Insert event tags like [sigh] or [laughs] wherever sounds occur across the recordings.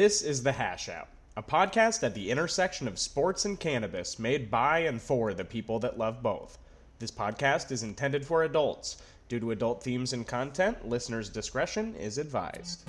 This is The Hash Out, a podcast at the intersection of sports and cannabis made by and for the people that love both. This podcast is intended for adults. Due to adult themes and content, listeners' discretion is advised.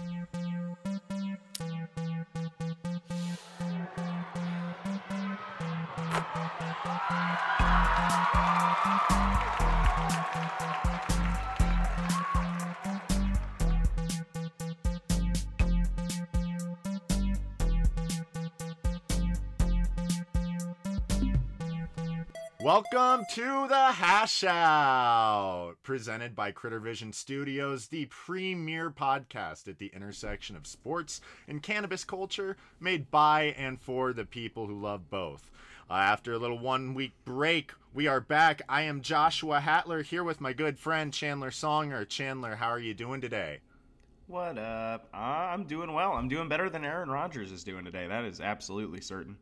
Welcome to the Hash Out, presented by Critter Vision Studios, the premier podcast at the intersection of sports and cannabis culture, made by and for the people who love both. Uh, after a little one week break, we are back. I am Joshua Hatler here with my good friend Chandler Songer. Chandler, how are you doing today? What up? Uh, I'm doing well. I'm doing better than Aaron Rodgers is doing today. That is absolutely certain.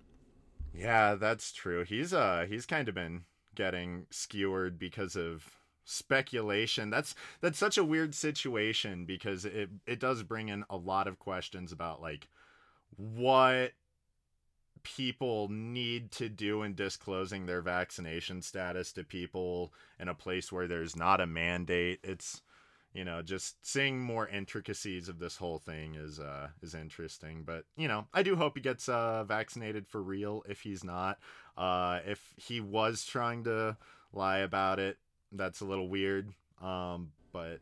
Yeah, that's true. He's uh he's kind of been getting skewered because of speculation. That's that's such a weird situation because it it does bring in a lot of questions about like what people need to do in disclosing their vaccination status to people in a place where there's not a mandate. It's you know, just seeing more intricacies of this whole thing is uh is interesting. But you know, I do hope he gets uh vaccinated for real. If he's not, uh, if he was trying to lie about it, that's a little weird. Um, but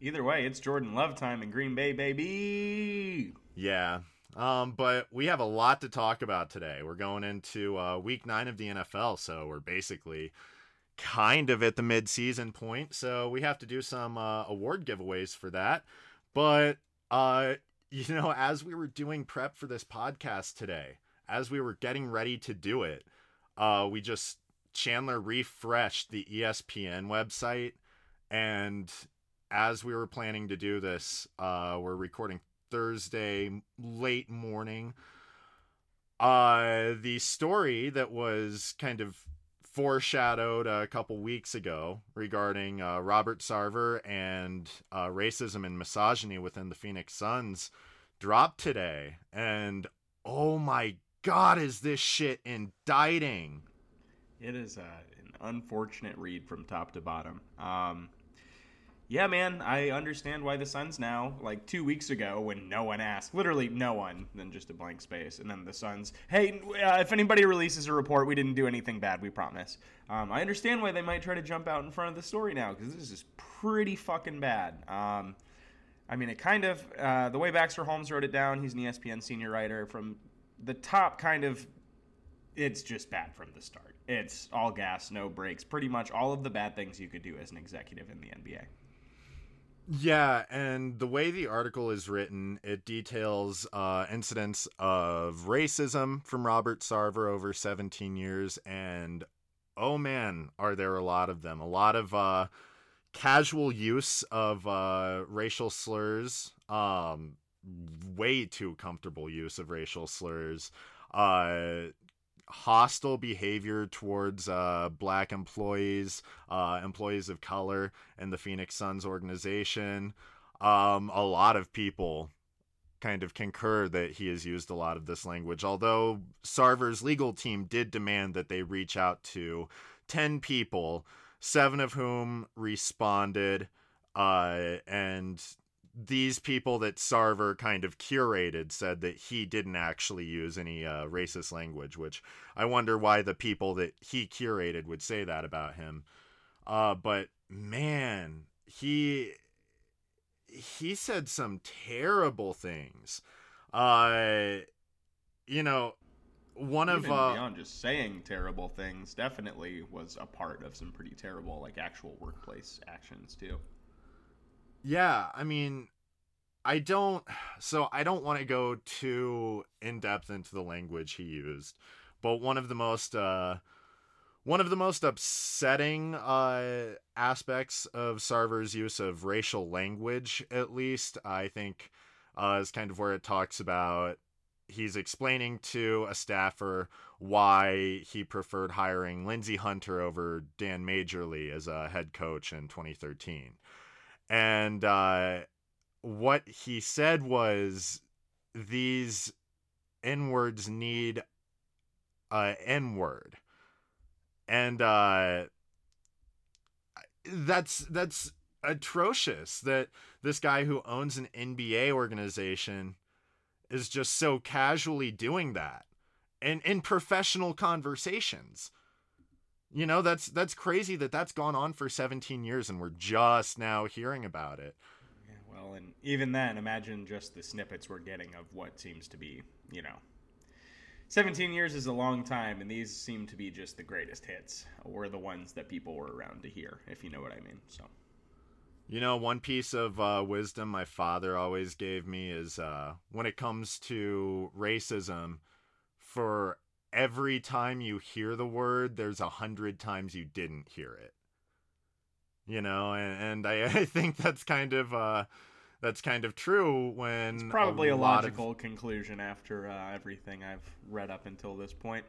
either way, it's Jordan Love time in Green Bay, baby. Yeah. Um, but we have a lot to talk about today. We're going into uh, week nine of the NFL, so we're basically kind of at the mid-season point, so we have to do some uh, award giveaways for that. But uh, you know, as we were doing prep for this podcast today, as we were getting ready to do it, uh, we just Chandler refreshed the ESPN website, and as we were planning to do this, uh, we're recording Thursday late morning. Uh, the story that was kind of foreshadowed a couple weeks ago regarding uh, Robert Sarver and uh, racism and misogyny within the Phoenix Suns dropped today. And oh my God, is this shit indicting? It is uh, an unfortunate read from top to bottom. Um, yeah, man, I understand why the Suns now, like two weeks ago, when no one asked, literally no one, then just a blank space, and then the Suns, hey, uh, if anybody releases a report, we didn't do anything bad, we promise. Um, I understand why they might try to jump out in front of the story now, because this is pretty fucking bad. Um, I mean, it kind of, uh, the way Baxter Holmes wrote it down, he's an ESPN senior writer, from the top, kind of, it's just bad from the start. It's all gas, no brakes, pretty much all of the bad things you could do as an executive in the NBA. Yeah, and the way the article is written, it details uh, incidents of racism from Robert Sarver over 17 years, and oh man, are there a lot of them. A lot of uh, casual use of uh, racial slurs, um, way too comfortable use of racial slurs, uh, hostile behavior towards uh, black employees, uh, employees of color in the Phoenix Suns organization. Um, a lot of people kind of concur that he has used a lot of this language, although Sarver's legal team did demand that they reach out to 10 people, seven of whom responded. Uh, and these people that Sarver kind of curated said that he didn't actually use any uh, racist language, which I wonder why the people that he curated would say that about him. Uh, but man, he he said some terrible things. Uh, you know, one Even of uh, beyond just saying terrible things, definitely was a part of some pretty terrible, like actual workplace actions too. Yeah, I mean, I don't. [sighs] So I don't want to go too in depth into the language he used, but one of the most uh, one of the most upsetting uh, aspects of Sarver's use of racial language, at least, I think, uh, is kind of where it talks about he's explaining to a staffer why he preferred hiring Lindsey Hunter over Dan Majerle as a head coach in 2013 and uh, what he said was these N words need a N word. And uh, that's that's atrocious that this guy who owns an NBA organization is just so casually doing that and in professional conversations you know that's that's crazy that that's gone on for 17 years and we're just now hearing about it well and even then imagine just the snippets we're getting of what seems to be you know 17 years is a long time and these seem to be just the greatest hits or the ones that people were around to hear if you know what i mean so you know, one piece of uh, wisdom my father always gave me is uh, when it comes to racism, for every time you hear the word, there's a hundred times you didn't hear it. You know, and, and I, [laughs] I think that's kind of uh, that's kind of true when it's probably a, a logical of... conclusion after uh, everything I've read up until this point.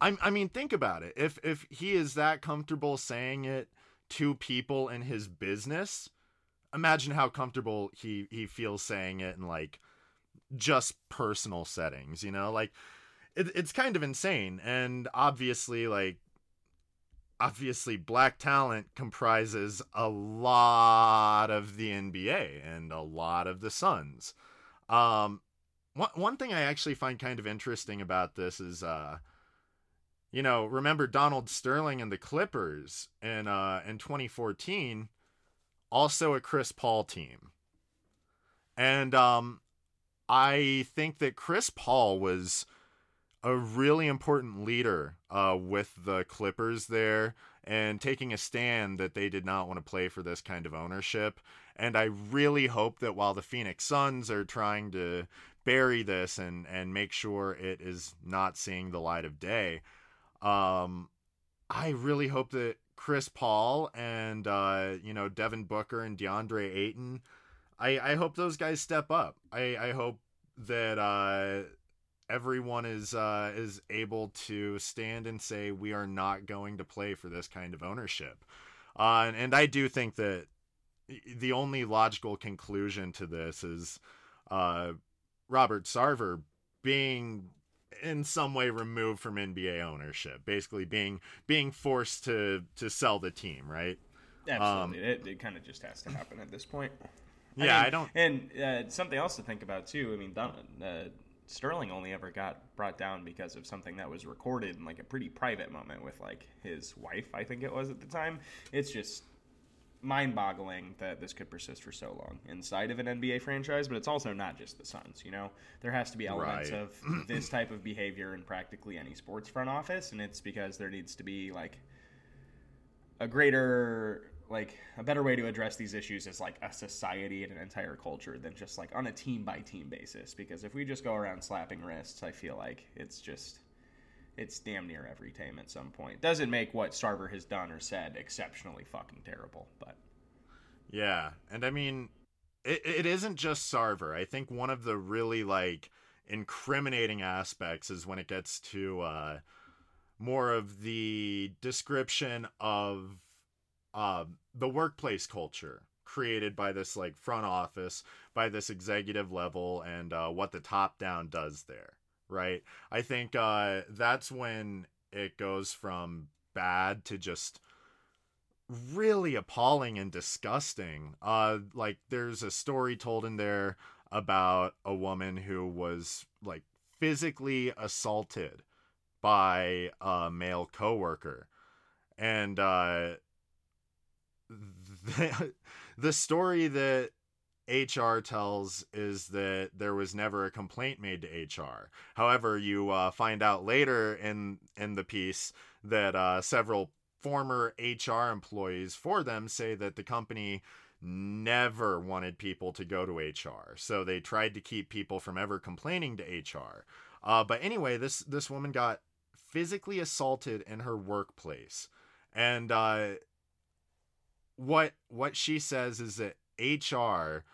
I, I mean, think about it. If if he is that comfortable saying it to people in his business, imagine how comfortable he he feels saying it in like just personal settings, you know? Like it, it's kind of insane and obviously like obviously black talent comprises a lot of the NBA and a lot of the Suns. Um one one thing I actually find kind of interesting about this is uh you know, remember Donald Sterling and the Clippers in uh, in 2014, also a Chris Paul team, and um, I think that Chris Paul was a really important leader uh, with the Clippers there and taking a stand that they did not want to play for this kind of ownership. And I really hope that while the Phoenix Suns are trying to bury this and, and make sure it is not seeing the light of day, um, I really hope that Chris Paul and uh, you know Devin Booker and DeAndre Ayton, I I hope those guys step up. I I hope that uh, everyone is uh, is able to stand and say we are not going to play for this kind of ownership. Uh, and, and I do think that the only logical conclusion to this is uh, Robert Sarver being in some way removed from NBA ownership, basically being being forced to to sell the team, right? Absolutely, um, it, it kind of just has to happen at this point. Yeah, I, mean, I don't. And uh, something else to think about too. I mean, Don, uh, Sterling only ever got brought down because of something that was recorded in like a pretty private moment with like his wife, I think it was at the time. It's just mind-boggling that this could persist for so long inside of an NBA franchise, but it's also not just the Suns. You know, there has to be elements right. of [clears throat] this type of behavior in practically any sports front office, and it's because there needs to be like a greater like a better way to address these issues is like a society and an entire culture than just like on a team by team basis because if we just go around slapping wrists i feel like it's just it's damn near every team at some point. Doesn't make what Sarver has done or said exceptionally fucking terrible, but yeah, and I mean, it it isn't just Sarver. I think one of the really like incriminating aspects is when it gets to uh, more of the description of uh, the workplace culture created by this like front office by this executive level and uh, what the top down does there right? I think uh, that's when it goes from bad to just really appalling and disgusting. Uh, like there's a story told in there about a woman who was like physically assaulted by a male coworker, and uh, the, [laughs] the story that HR tells is that there was never a complaint made to HR. However, you uh, find out later in in the piece that uh, several former HR employees for them say that the company never wanted people to go to HR, so they tried to keep people from ever complaining to HR. Uh, but anyway, this this woman got physically assaulted in her workplace, and uh, what what she says is that HR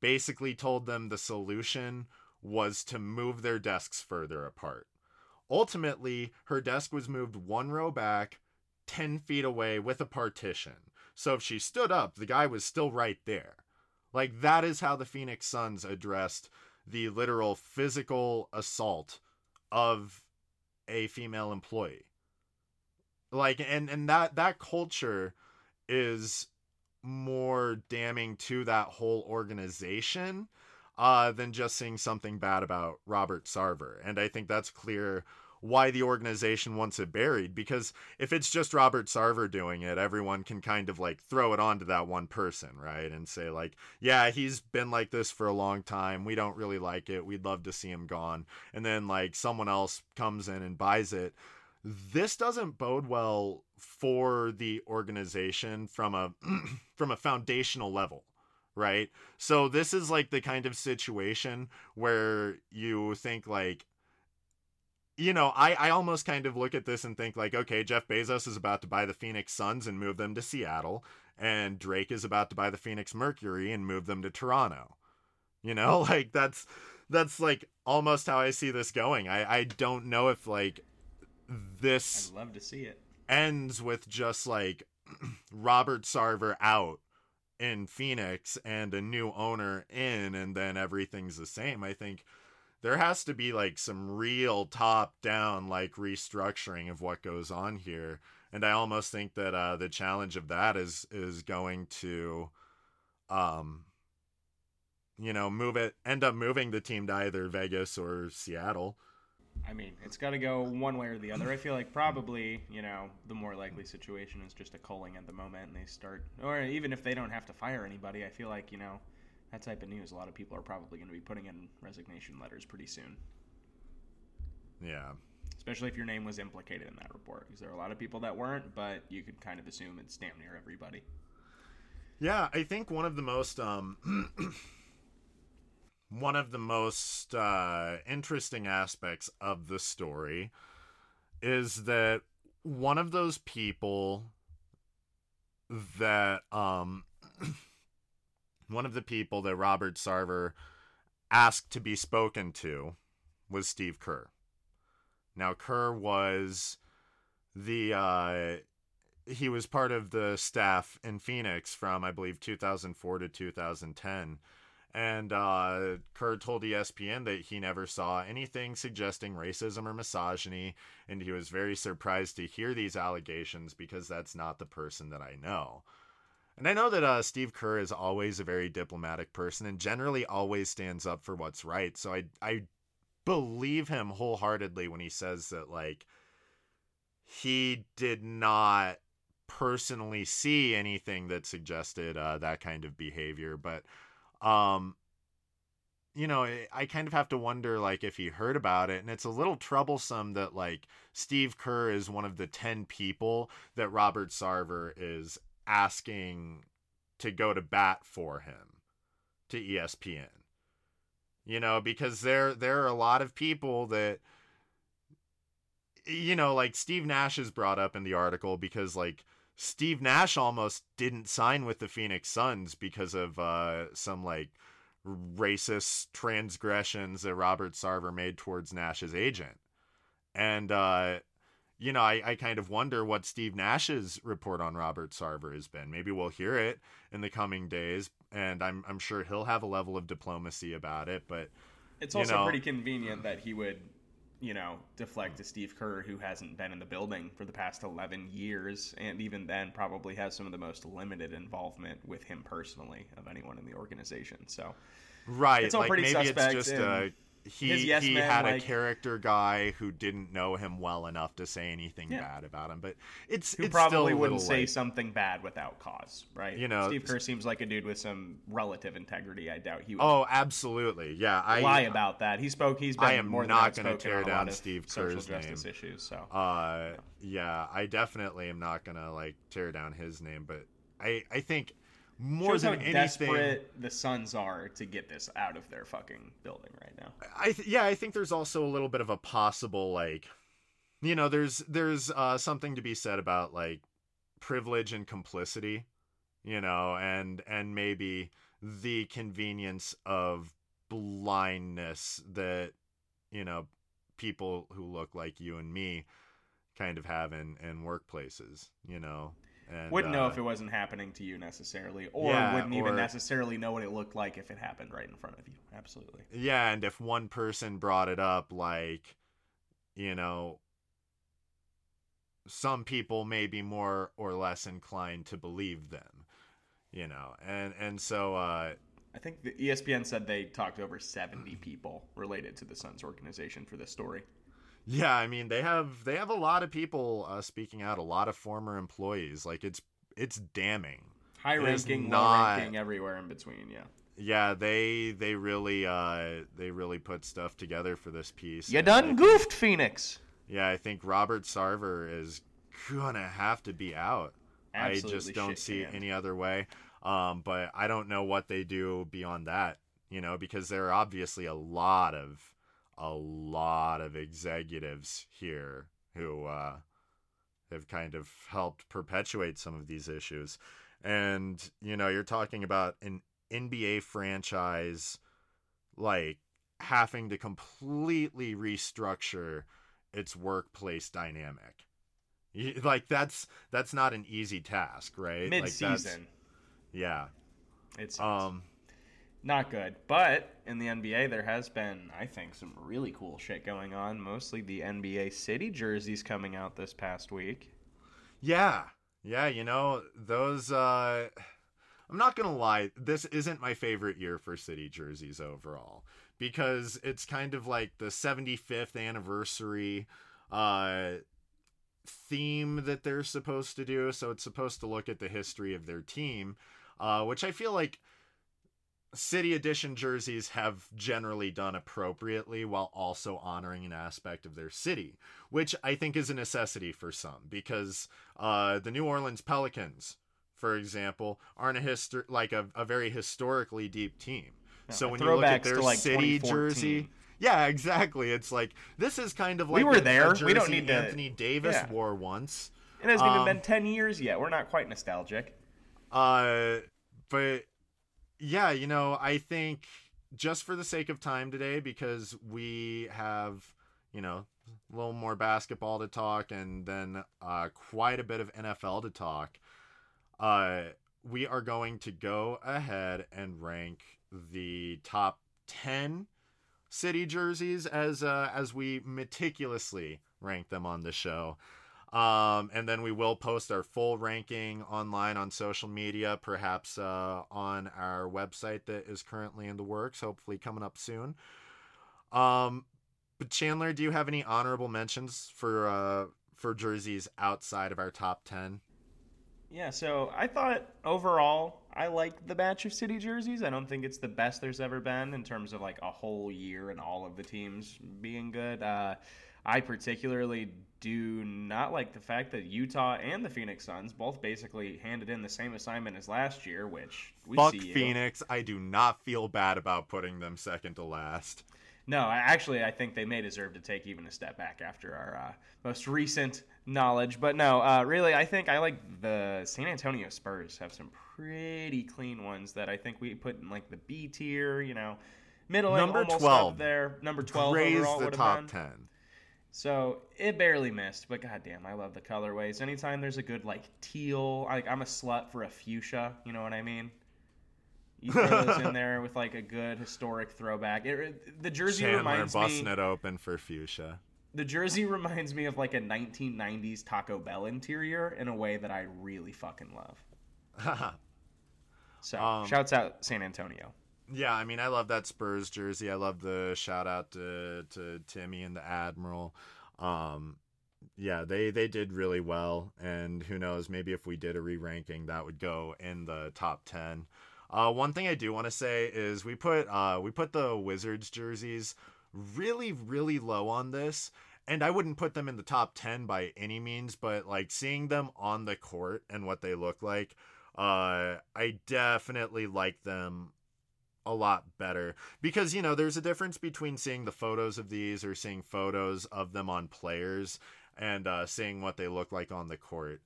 basically told them the solution was to move their desks further apart. Ultimately, her desk was moved one row back, 10 feet away with a partition. So if she stood up, the guy was still right there. Like, that is how the Phoenix Suns addressed the literal physical assault of a female employee like and and that that culture is more damning to that whole organization uh, than just seeing something bad about Robert Sarver. And I think that's clear why the organization wants it buried because if it's just Robert Sarver doing it, everyone can kind of like throw it onto that one person, right? And say, like, yeah, he's been like this for a long time. We don't really like it. We'd love to see him gone. And then like someone else comes in and buys it. This doesn't bode well for the organization from a [clears throat] from a foundational level right so this is like the kind of situation where you think like you know, I, I almost kind of look at this and think like, okay, Jeff Bezos is about to buy the Phoenix Suns and move them to Seattle, and Drake is about to buy the Phoenix Mercury and move them to Toronto. You know, [laughs] like that's that's like almost how I see this going. I I don't know if like this I'd love to see it. ends with just like [clears throat] Robert Sarver out in Phoenix and a new owner in and then everything's the same. I think there has to be like some real top down like restructuring of what goes on here and i almost think that uh the challenge of that is is going to um you know move it end up moving the team to either vegas or seattle I mean, it's got to go one way or the other. I feel like probably, you know, the more likely situation is just a culling at the moment and they start, or even if they don't have to fire anybody, I feel like, you know, that type of news, a lot of people are probably going to be putting in resignation letters pretty soon. Yeah. Especially if your name was implicated in that report, because there are a lot of people that weren't, but you could kind of assume it's damn near everybody. Yeah, I think one of the most um [clears throat] one of the most uh interesting aspects of the story is that one of those people that um [clears throat] one of the people that Robert Sarver asked to be spoken to was Steve Kerr. Now Kerr was the uh he was part of the staff in Phoenix from I believe 2004 to 2010 and uh, Kerr told ESPN that he never saw anything suggesting racism or misogyny, and he was very surprised to hear these allegations because that's not the person that I know. And I know that uh, Steve Kerr is always a very diplomatic person and generally always stands up for what's right. So I I believe him wholeheartedly when he says that like he did not personally see anything that suggested uh, that kind of behavior, but um you know i kind of have to wonder like if he heard about it and it's a little troublesome that like steve kerr is one of the 10 people that robert sarver is asking to go to bat for him to espn you know because there there are a lot of people that you know like steve nash is brought up in the article because like Steve Nash almost didn't sign with the Phoenix Suns because of uh, some like racist transgressions that Robert Sarver made towards Nash's agent. And, uh, you know, I, I kind of wonder what Steve Nash's report on Robert Sarver has been. Maybe we'll hear it in the coming days, and I'm, I'm sure he'll have a level of diplomacy about it. But it's also know, pretty convenient that he would you know, deflect to Steve Kerr, who hasn't been in the building for the past 11 years, and even then probably has some of the most limited involvement with him personally of anyone in the organization. So, right, it's all like pretty maybe suspect. It's just uh, he yes he had like, a character guy who didn't know him well enough to say anything yeah. bad about him, but it's who it's probably wouldn't say something bad without cause, right? You know, Steve Kerr seems like a dude with some relative integrity. I doubt he would. Oh, absolutely, yeah. I lie about that. He spoke. He's been I am more not going to tear down Steve Kerr's social justice name. issues. So, uh, yeah, I definitely am not going to like tear down his name, but I I think more Shows than how anything, desperate the Suns are to get this out of their fucking building right now. I th- yeah, I think there's also a little bit of a possible like, you know, there's there's uh, something to be said about like privilege and complicity, you know, and and maybe the convenience of blindness that you know people who look like you and me kind of have in in workplaces, you know And, wouldn't know uh, if it wasn't happening to you necessarily, or Yeah, wouldn't even or- necessarily know what it looked like if it happened right in front of you. Absolutely. Yeah, and if one person brought it up, like, you know, some people may be more or less inclined to believe them, you know, and and so uh, I think the ESPN said they talked to over 70 people related to the Suns organization for this story. Yeah, I mean they have they have a lot of people uh, speaking out, a lot of former employees, like it's it's damning. High It ranking, not- low ranking, everywhere in between. Yeah. Yeah, they they really uh they really put stuff together for this piece. You done goofed, Phoenix. Yeah, I think Robert Sarver is gonna have to be out. I just don't see any other way. Um, but I don't know what they do beyond that, you know, because there are obviously a lot of a lot of executives here who uh, have kind of helped perpetuate some of these issues. And, you know, you're talking about an NBA franchise like having to completely restructure its workplace dynamic. Like that's that's not an easy task, right? Mid Like, that's- yeah. it's Um not good. But in the NBA, there has been, I think, some really cool shit going on. Mostly the NBA City jerseys coming out this past week. yeah. Yeah, you know, those uh I'm not going to lie, this isn't my favorite year for city jerseys overall because it's kind of like the 75th anniversary uh theme that they're supposed to do, so it's supposed to look at the history of their team, uh which I feel like City Edition jerseys have generally done appropriately while also honoring an aspect of their city, which I think is a necessity for some because uh, the New Orleans Pelicans, for example, aren't a histor- like a, a very historically deep team. No, so when you look at their like, city jersey, yeah, exactly. It's like this is kind of like We were there. We don't need to- Anthony Davis yeah. wore once. It hasn't even Um, been 10 years yet. We're not quite nostalgic. Uh, but yeah, you know, I think just for the sake of time today, because we have, you know, a little more basketball to talk and then uh, quite a bit of NFL to talk, uh, we are going to go ahead and rank the top 10 city jerseys as uh, as we meticulously rank them on the show. Um, and then we will post our full ranking online on social media, perhaps uh, on our website that is currently in the works, hopefully coming up soon. Um, but Chandler, do you have any honorable mentions for uh, for jerseys outside of our top ten? Yeah, so I thought overall I like the batch of city jerseys. I don't think it's the best there's ever been in terms of like a whole year and all of the teams being good. Uh, I particularly do not like the fact that Utah and the Phoenix Suns both basically handed in the same assignment as last year, which we Fuck see. Phoenix. I do not feel bad about putting them second to last. No, I- actually, I think they may deserve to take even a step back after our uh, most recent knowledge. But no, uh, really, I think I like the San Antonio Spurs have some pretty clean ones that I think we put in like the B tier, you know, middle Number almost 12. up there. Number twelve Raise overall the top been. ten. So it barely missed, but goddamn, I love the colorways. Anytime there's a good like teal, like I'm a slut for a fuchsia. You know what I mean? You throw those in [laughs] there with like a good historic throwback. It, the jersey Chandler reminds busting me. it open for fuchsia. The jersey reminds me of like a 1990s Taco Bell interior in a way that I really fucking love. [laughs] So Um, shouts out San Antonio. Yeah, I mean, I love that Spurs jersey. I love the shout out to to Timmy and the Admiral. Um, yeah, they they did really well, and who knows, maybe if we did a re ranking, that would go in the top ten. Uh, one thing I do want to say is we put uh we put the Wizards jerseys really really low on this. And I wouldn't put them in the top 10 by any means, but like seeing them on the court and what they look like, uh, I definitely like them a lot better. Because you know there's a difference between seeing the photos of these or seeing photos of them on players and uh, seeing what they look like on the court.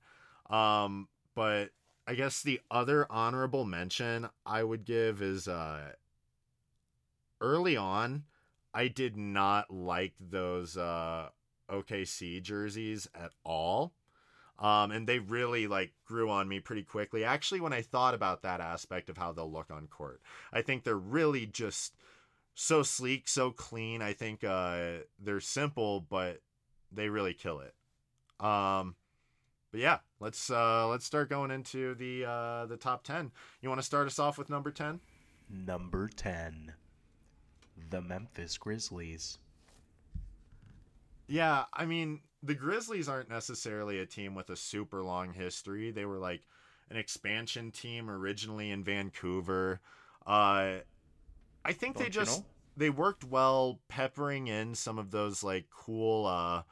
Um but i guess the other honorable mention i would give is uh early on i did not like those uh okc jerseys at all Um, and they really like grew on me pretty quickly. Actually, when I thought about that aspect of how they'll look on court, I think they're really just so sleek, so clean. I think uh, they're simple, but they really kill it. Um, but yeah, let's uh, let's start going into the uh, the top ten. You want to start us off with number ten? Number ten, the Memphis Grizzlies. Yeah, I mean the Grizzlies aren't necessarily a team with a super long history. They were like an expansion team originally in Vancouver. Uh, I think Don't they you just know? they worked well peppering in some of those like cool uh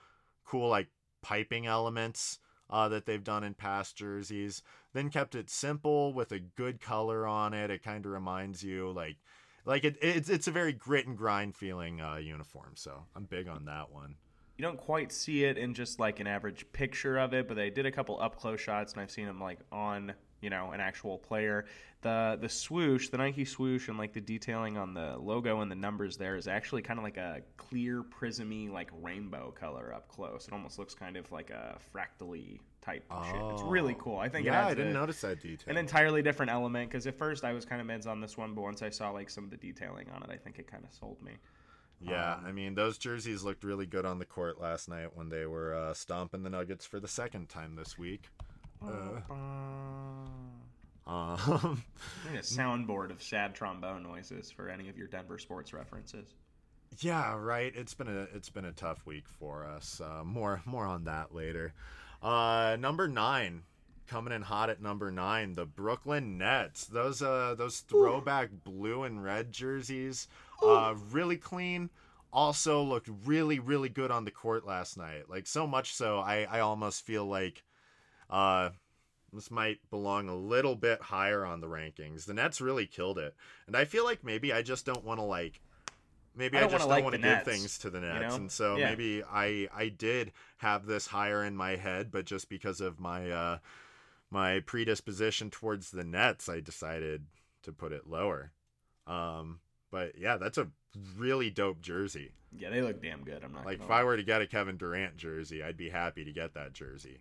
cool like piping elements uh that they've done in past jerseys. Then kept it simple with a good color on it. It kind of reminds you like like it, it's it's a very grit and grind feeling uh uniform. So I'm big on that one. You don't quite see it in just like an average picture of it, but they did a couple up close shots, and I've seen them like on you know an actual player. The the swoosh, the Nike swoosh, and like the detailing on the logo and the numbers there is actually kind of like a clear prismy like rainbow color up close. It almost looks kind of like a fractally type shit. It's really cool. I think it oh, yeah, I didn't a- notice that detail. an entirely different element because at first I was kind of meds on this one, but once I saw like some of the detailing on it, I think it kind of sold me. Yeah, Um, I mean those jerseys looked really good on the court last night when they were uh, stomping the Nuggets for the second time this week. Uh, um, I need a soundboard of sad trombone noises for any of your Denver sports references. yeah, right. It's been a it's been a tough week for us. Uh, more more on that later. Uh, number nine, coming in hot at number nine, the Brooklyn Nets. Those uh those throwback blue and red jerseys, uh, really clean. Also looked really really good on the court last night. Like so much so, I I almost feel like, uh. This might belong a little bit higher on the rankings. The Nets really killed it, and I feel like maybe I just don't want to like maybe I just don't want to give things to the you Nets, know? and so Yeah. maybe I I did have this higher in my head, but just because of my uh my predisposition towards the Nets, I decided to put it lower. Um, but yeah, that's a really dope jersey. Yeah, they look damn good. I'm not Like if I were to get a Kevin Durant jersey, I'd be happy to get that jersey.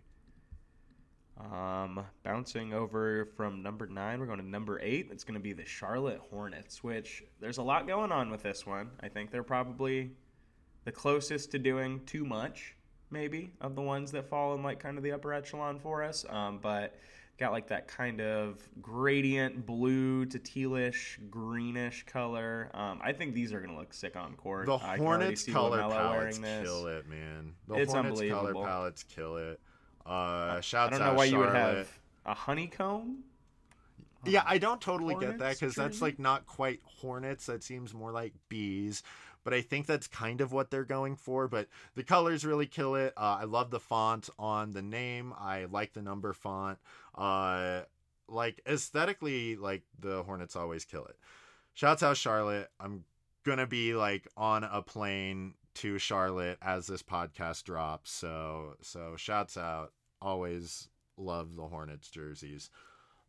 Um, bouncing over from number nine, we're going to number eight. It's going to be the Charlotte Hornets, which there's a lot going on with this one. I think they're probably the closest to doing too much, maybe, of the ones that fall in like kind of the upper echelon for us. Um, but got like that kind of gradient blue to tealish greenish color. Um, I think these are going to look sick on court. The I Hornets see color palettes kill it, man. The It's Hornets color palettes kill it. Uh, I don't know why you would have a honeycomb. Yeah, I don't totally get that because that's like not quite hornets. That seems more like bees. But I think that's kind of what they're going for. But the colors really kill it. Uh, I love the font on the name. I like the number font. Uh, like aesthetically, like the Hornets always kill it. Shouts out Charlotte. I'm gonna be like on a plane to Charlotte as this podcast drops. So so shouts out. Always love the Hornets jerseys.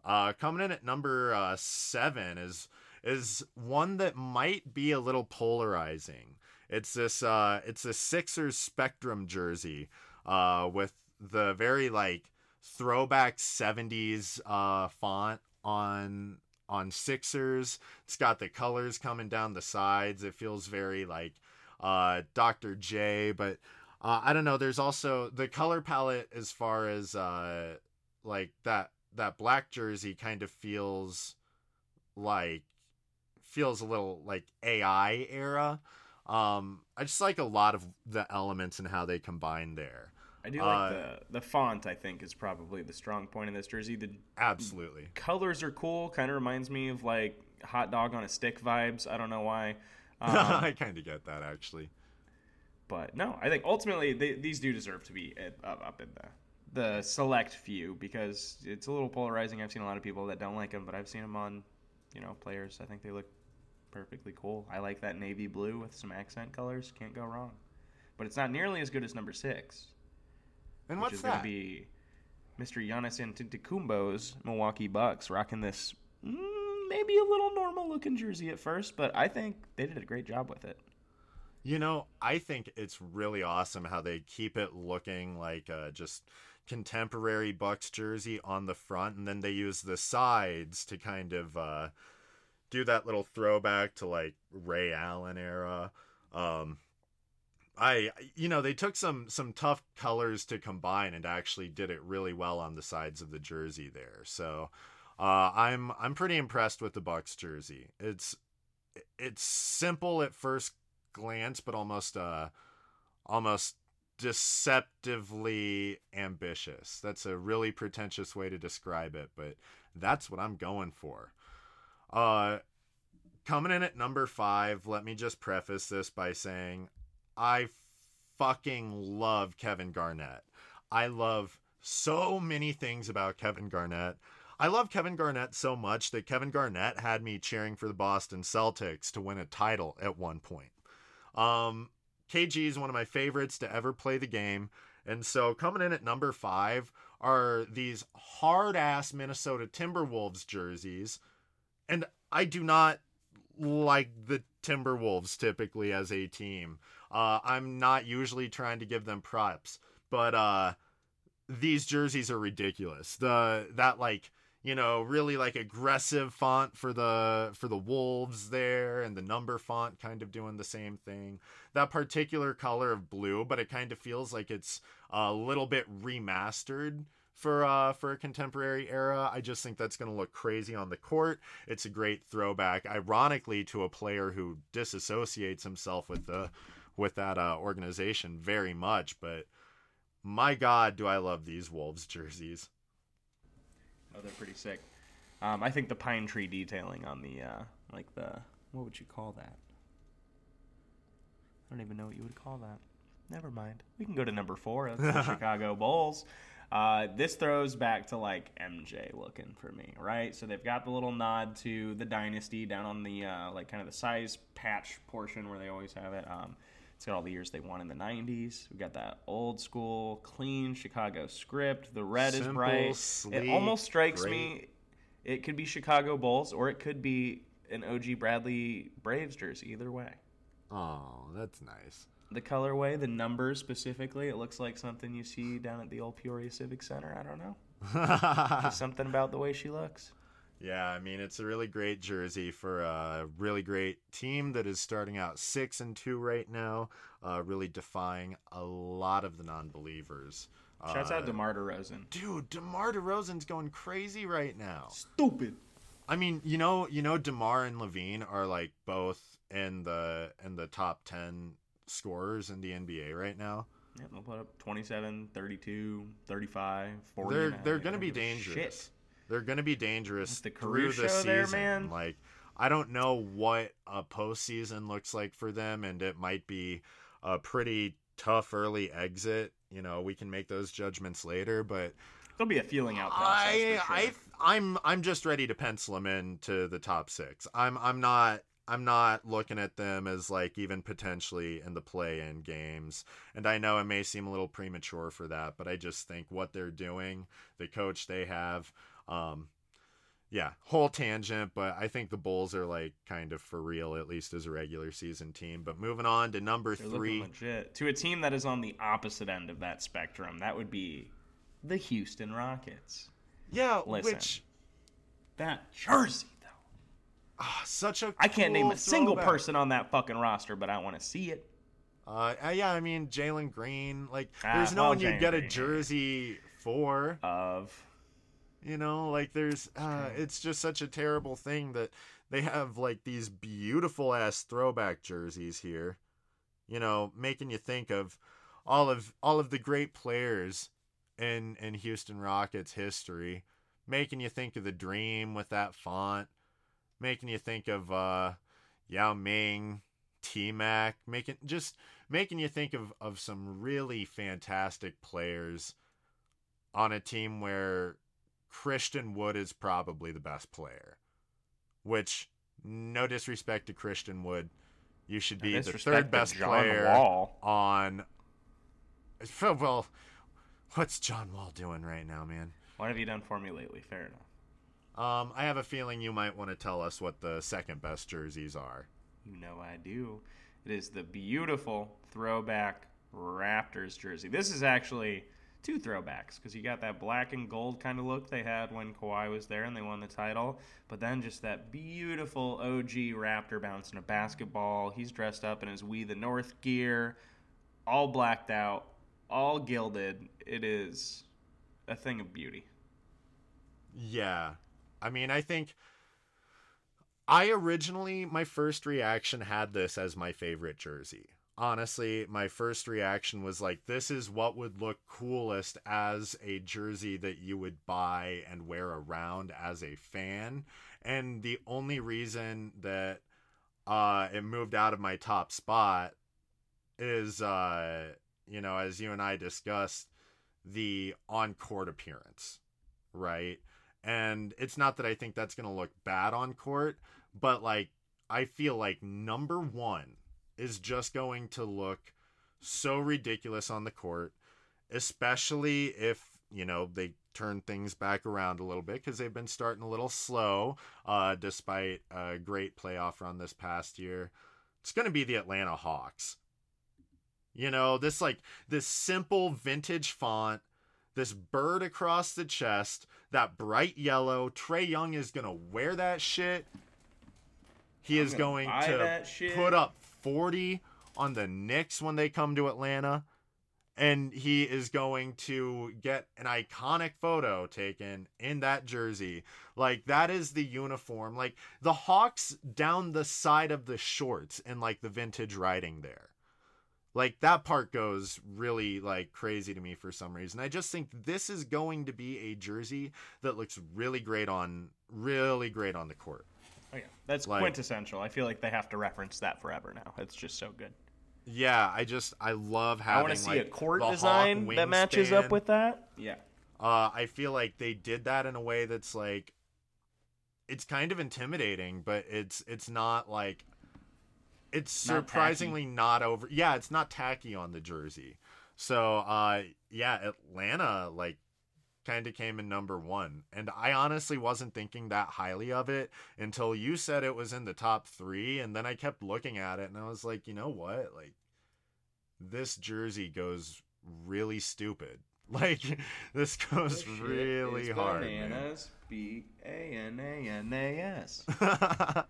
Uh, coming in at number uh, seven is is one that might be a little polarizing. It's this uh, it's a Sixers Spectrum jersey uh, with the very like throwback '70s uh, font on on Sixers. It's got the colors coming down the sides. It feels very like uh, Dr. J, but uh, I don't know. There's also the color palette as far as uh, like that that black jersey kind of feels like feels a little like AI era. Um, I just like a lot of the elements and how they combine there. I do Uh, like the the font. I think is probably the strong point in this jersey. The Absolutely. colors are cool. Kind of reminds me of like hot dog on a stick vibes. I don't know why, [laughs] um, I kind of get that actually. but no. I think ultimately they, these do deserve to be up, up in the the select few because it's a little polarizing. I've seen a lot of people that don't like them, but I've seen them on you know players. I think they look perfectly cool. I like that navy blue with some accent colors. Can't go wrong. But it's not nearly as good as number six. And which what's is going that? to be Mr. Giannis Antetokounmpo's Milwaukee Bucks rocking this mm, maybe a little normal looking jersey at first, but I think they did a great job with it. You know, I think it's really awesome how they keep it looking like uh, just contemporary Bucks jersey on the front, and then they use the sides to kind of uh, do that little throwback to like Ray Allen era. Um, I you know they took some some tough colors to combine and actually did it really well on the sides of the jersey there. So uh, I'm I'm pretty impressed with the Bucks jersey. It's it's simple at first glance, but almost uh almost deceptively ambitious. That's a really pretentious way to describe it, but that's what I'm going for. Uh coming in at number 5, let me just preface this by saying I fucking love Kevin Garnett. I love so many things about Kevin Garnett. I love Kevin Garnett so much that Kevin Garnett had me cheering for the Boston Celtics to win a title at one point. Um, KG is one of my favorites to ever play the game. And so coming in at number five are these hard ass Minnesota Timberwolves jerseys. And I do not like the Timberwolves typically as a team. Uh, I'm not usually trying to give them props, but uh, these jerseys are ridiculous. The that like you know really like aggressive font for the for the wolves there and the number font kind of doing the same thing that particular color of blue but it kind of feels like it's a little bit remastered for uh for a contemporary era i just think that's going to look crazy on the court it's a great throwback ironically to a player who disassociates himself with the with that uh, organization very much but my god do i love these wolves jerseys Oh, they're pretty sick. Um, I think the pine tree detailing on the uh, like the what would you call that? I don't even know what you would call that. Never mind. We can go to number four. That's the [laughs] Chicago Bulls. Uh, this throws back to like MJ looking for me, right? So they've got the little nod to the dynasty down on the uh, like kind of the size patch portion where they always have it. Um, it's got all the years they won in the 90s. We got that old school, clean Chicago script. The red Simple, is bright. sleek, it almost strikes great. me it could be Chicago Bulls or it could be an OG Bradley Braves jersey. Either way. oh that's nice The colorway, the numbers specifically, it looks like something you see down at the old Peoria Civic Center. I don't know. [laughs] Something about the way she looks. Yeah, I mean it's a really great jersey for a really great team that is starting out six and two right now, uh, really defying a lot of the non-believers. Shouts uh, out to DeMar DeRozan. dude. Demar Derozan's going crazy right now. Stupid. I mean, you know, you know, Demar and LaVine are like both in the in the top ten scorers in the NBA right now. Yeah, they'll put up 27, 32, 35, 40. they're they're gonna be dangerous. shit. They're gonna be dangerous the through the season. there, man. Like I don't know what a postseason looks like for them, and it might be a pretty tough early exit. You know, we can make those judgments later, but There'll be a feeling out process. I for I sure. I'm I'm just ready to pencil them into the top six. I'm I'm not I'm not looking at them as like even potentially in the play-in games. And I know it may seem a little premature for that, but I just think what they're doing, the coach they have, um, yeah, whole tangent, but I think the Bulls are like kind of for real, at least as a regular season team. But moving on to number They're three. legit. To a team that is on the opposite end of that spectrum, that would be the Houston Rockets. Yeah, Listen. which That jersey, ah, such a I can't name a single throwback. person on that fucking roster, but I want to see it. Uh, yeah, I mean Jalen Green. Like, Ah, there's no well, one you Jalen get a Green, jersey for. Of You know, like there's. Uh, it's just such a terrible thing that they have like these beautiful ass throwback jerseys here. You know, making you think of all of all of the great players in in Houston Rockets history, making you think of the Dream with that font, making you think of uh, Yao Ming, T Mac, making just making you think of of some really fantastic players on a team where Christian Wood is probably the best player. Which, no disrespect to Christian Wood, you should be the third best player Wall. on. Well, what's John Wall doing right now, man? What have you done for me lately? Fair enough. Um, I have a feeling you might want to tell us what the second best jerseys are. You know I do. It is the beautiful throwback Raptors jersey. This is actually two throwbacks because you got that black and gold kind of look they had when Kawhi was there and they won the title, but then just that beautiful OG Raptor bouncing a basketball. He's dressed up in his We the North gear, all blacked out, all gilded. It is a thing of beauty. Yeah. I mean, I think I originally, my first reaction had this as my favorite jersey. Honestly, my first reaction was like, this is what would look coolest as a jersey that you would buy and wear around as a fan. And the only reason that uh, it moved out of my top spot is, uh, you know, as you and I discussed, the on court appearance, right? And it's not that I think that's going to look bad on court, but like I feel like number 1 is just going to look so ridiculous on the court, especially if, you know, they turn things back around a little bit because they've been starting a little slow uh, despite a great playoff run this past year. It's going to be the Atlanta Hawks. You know, this like this simple vintage font this bird across the chest, that bright yellow. Trae Young is going to wear that shit. He I'm is going to put up 40 on the Knicks when they come to Atlanta. And he is going to get an iconic photo taken in that jersey. Like, that is the uniform. Like, the Hawks down the side of the shorts and, like, the vintage writing there like that part goes really like crazy to me for some reason. I just think this is going to be a jersey that looks really great on really great on the court. Oh yeah. That's like, quintessential. I feel like they have to reference that forever now. It's just so good. Yeah i just i love having i want to see like, a court design that matches up with that. Yeah. Uh, i feel like they did that in a way that's like it's kind of intimidating but it's it's not like it's surprisingly not, not, over. Yeah, it's not tacky on the jersey. So, uh, yeah, Atlanta like kind of came in number one, and I honestly wasn't thinking that highly of it until you said it was in the top three, and then I kept looking at it, and I was like, you know what, like this jersey goes really stupid. [laughs] Like this goes this really hard. Bananas. B A N A N A S. [laughs]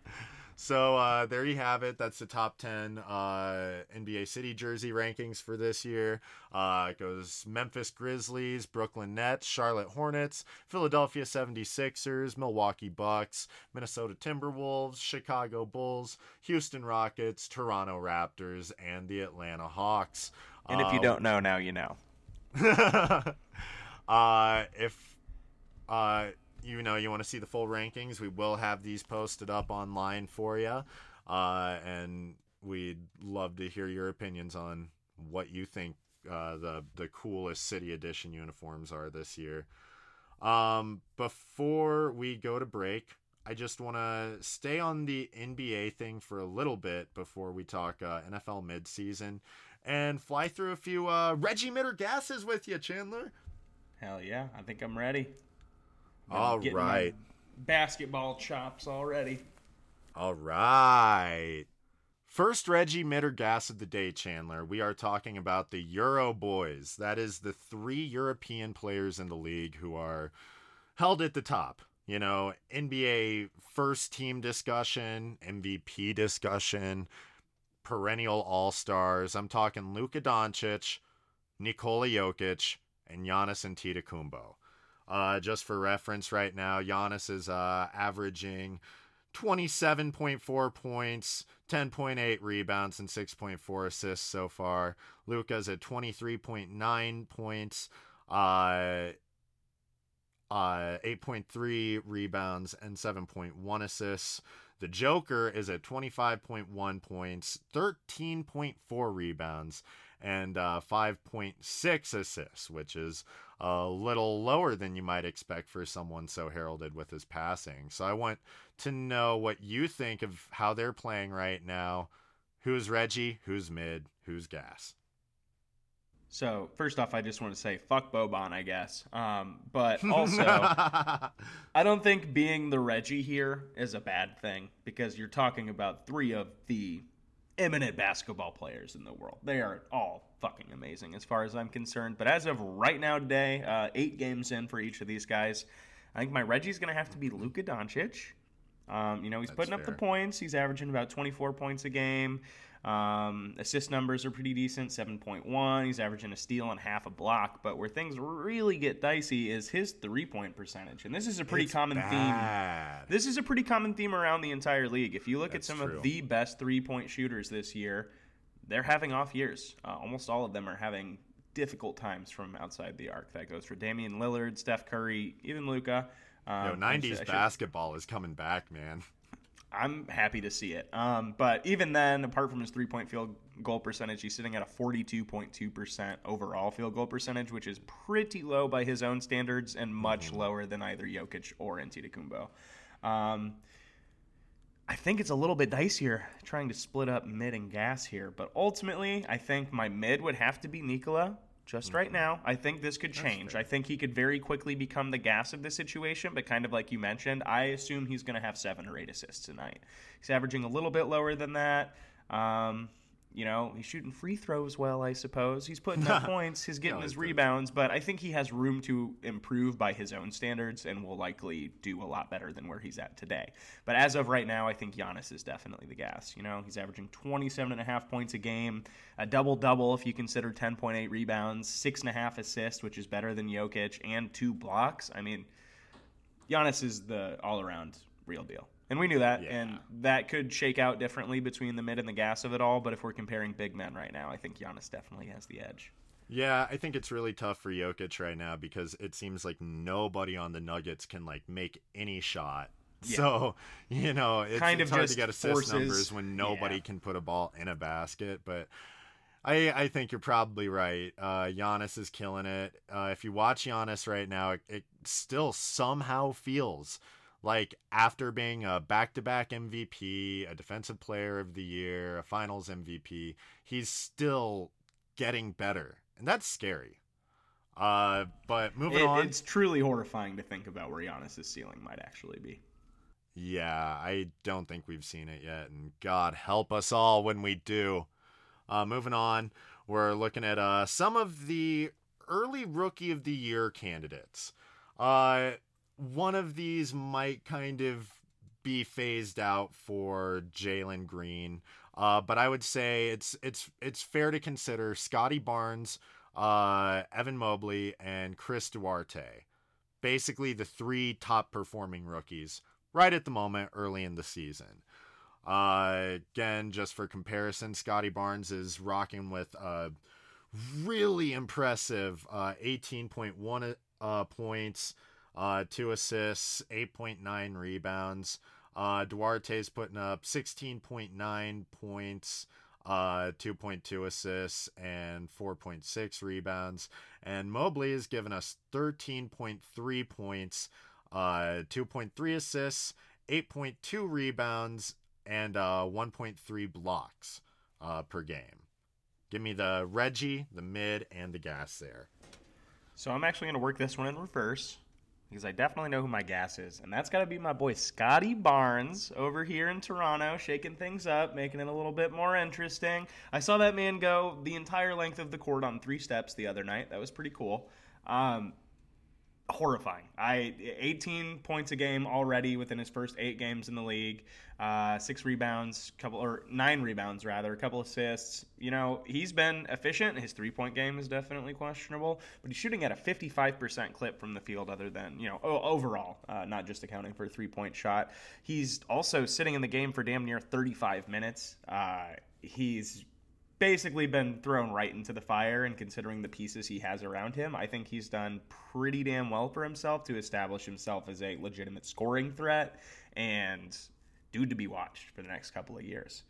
So uh, there you have it. That's the top 10 uh, NBA City jersey rankings for this year. Uh, it goes Memphis Grizzlies, Brooklyn Nets, Charlotte Hornets, Philadelphia 76ers, Milwaukee Bucks, Minnesota Timberwolves, Chicago Bulls, Houston Rockets, Toronto Raptors, and the Atlanta Hawks. And if you don't know, now you know. [laughs] uh, if uh, you know you want to see the full rankings, we will have these posted up online for you, uh, and we'd love to hear your opinions on what you think uh, the the coolest city edition uniforms are this year. Um, before we go to break, I just want to stay on the NBA thing for a little bit before we talk uh, NFL midseason and fly through a few uh, Reggie mid or gases with you, Chandler. Hell yeah, I think I'm ready. All right. Basketball chops already. All right. First Reggie mid or gas of the day, Chandler. We are talking about the Euro Boys. That is the three European players in the league who are held at the top. You know, NBA first team discussion, MVP discussion, perennial all stars. I'm talking Luka Doncic, Nikola Jokic, and Giannis and Antetokounmpo. Uh, just for reference, right now, Giannis is uh, averaging 27.4 points, 10.8 rebounds, and 6.4 assists so far. Luka's at 23.9 points, uh, uh, 8.3 rebounds, and 7.1 assists. The Joker is at 25.1 points, 13.4 rebounds, and uh, 5.6 assists, which is a little lower than you might expect for someone so heralded with his passing. So I want to know what you think of how they're playing right now. Who's Reggie? Who's mid? Who's gas? So first off, I just want to say fuck Boban, I guess. Um, but [laughs] also, I don't think being the Reggie here is a bad thing because you're talking about three of the eminent basketball players in the world. They are all fucking amazing as far as I'm concerned. But as of right now, today, uh, eight games in for each of these guys, I think my Reggie's going to have to be Luka Doncic. Um, you know, he's That's putting up the points. He's averaging about 24 points a game. Um, assist numbers are pretty decent, 7.1. He's averaging a steal and half a block. But where things really get dicey is his three point percentage. And this is a pretty It's common theme. This is a pretty common theme around the entire league. If you look That's at some true. of the best three point shooters this year, they're having off years. Uh, almost all of them are having difficult times from outside the arc. That goes for Damian Lillard, Steph Curry, even Luka. Um, Yo, 90s should- I should- basketball is coming back, man. I'm happy to see it. Um, but even then, apart from his three point field goal percentage, he's sitting at a 42.2% overall field goal percentage, which is pretty low by his own standards and much lower than either Jokic or Antetokounmpo. Um, I think it's a little bit dicier trying to split up mid and gas here, but ultimately, I think my mid would have to be Nikola. Just right now, I think this could change. I think he could very quickly become the gas of the situation, but kind of like you mentioned, I assume he's going to have seven or eight assists tonight. He's averaging a little bit lower than that. Um, you know, he's shooting free throws well, I suppose. He's putting up [laughs] points, he's getting Yeah, his rebounds, but I think he has room to improve by his own standards and will likely do a lot better than where he's at today. But as of right now, I think Giannis is definitely the gas. You know, he's averaging 27 and a half points a game, a double double if you consider 10.8 rebounds, six and a half assists, which is better than Jokic, and two blocks. I mean, Giannis is the all around real deal. And we knew that, Yeah. and that could shake out differently between the mid and the gas of it all. But if we're comparing big men right now, I think Giannis definitely has the edge. Yeah, I think it's really tough for Jokic right now because it seems like nobody on the Nuggets can like make any shot. Yeah. So, you know, it's, Kind it's of hard to get assist forces- numbers when nobody yeah. can put a ball in a basket. But I, I think you're probably right. Uh, Giannis is killing it. Uh, if you watch Giannis right now, it, it still somehow feels like after being a back-to-back MVP, a defensive player of the year, a finals MVP, he's still getting better. And that's scary. Uh, but moving It- on. It's truly horrifying to think about where Giannis's ceiling might actually be. Yeah, I don't think we've seen it yet, and God help us all when we do. Uh, moving on, we're looking at uh, some of the early Rookie of the Year candidates. Uh, one of these might kind of be phased out for Jalen Green, uh, but I would say it's it's it's fair to consider Scottie Barnes, uh, Evan Mobley, and Chris Duarte. Basically, the three top performing rookies right at the moment early in the season. Uh, again, just for comparison, Scottie Barnes is rocking with a really impressive uh, 18.1 uh, points, uh, two assists, 8.9 rebounds. Uh, Duarte's putting up 16.9 points, uh, 2.2 assists, and 4.6 rebounds. And Mobley is giving us 13.3 points, uh, 2.3 assists, 8.2 rebounds, and uh, 1.3 blocks uh, per game. Give me the Reggie, the mid, and the gas there. So I'm actually going to work this one in reverse because I definitely know who my gas is, and that's got to be my boy Scottie Barnes over here in Toronto, shaking things up, making it a little bit more interesting. I saw that man go the entire length of the court on three steps the other night. That was pretty cool. Um, horrifying. I 18 points a game already within his first eight games in the league. Uh, six rebounds, couple or nine rebounds rather, a couple assists. You know he's been efficient. His three point game is definitely questionable, but he's shooting at a 55% clip from the field. Other than you know overall, uh, not just accounting for a three point shot. He's also sitting in the game for damn near 35 minutes. Uh, he's basically been thrown right into the fire and considering the pieces he has around him i think he's done pretty damn well for himself to establish himself as a legitimate scoring threat and dude to be watched for the next couple of years.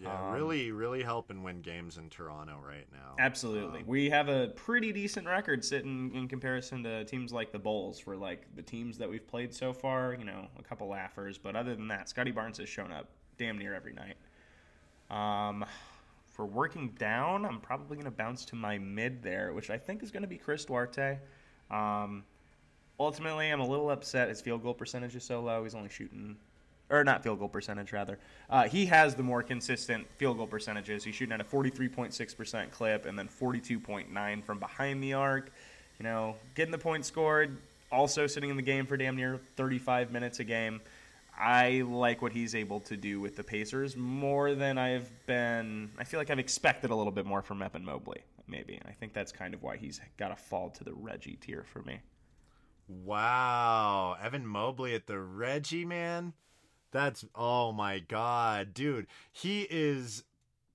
Yeah, Um, really, really helping win games in Toronto right now. absolutely. Um, we have a pretty decent record sitting in comparison to teams like the bulls for like the teams that we've played so far you know a couple laughers but other than that scottie barnes has shown up damn near every night. Um for working down, I'm probably going to bounce to my mid there, which I think is going to be Chris Duarte. Um, ultimately, I'm a little upset his field goal percentage is so low. He's only shooting, or not field goal percentage rather. Uh, he has the more consistent field goal percentages. He's shooting at a 43.6% clip and then 42.9 from behind the arc. You know, getting the point scored, also sitting in the game for damn near 35 minutes a game. I like what he's able to do with the Pacers more than I've been. I feel like I've expected a little bit more from Evan Mobley, maybe. I think that's kind of why he's got to fall to the Reggie tier for me. Wow, Evan Mobley at the Reggie man. That's oh my god, dude. He is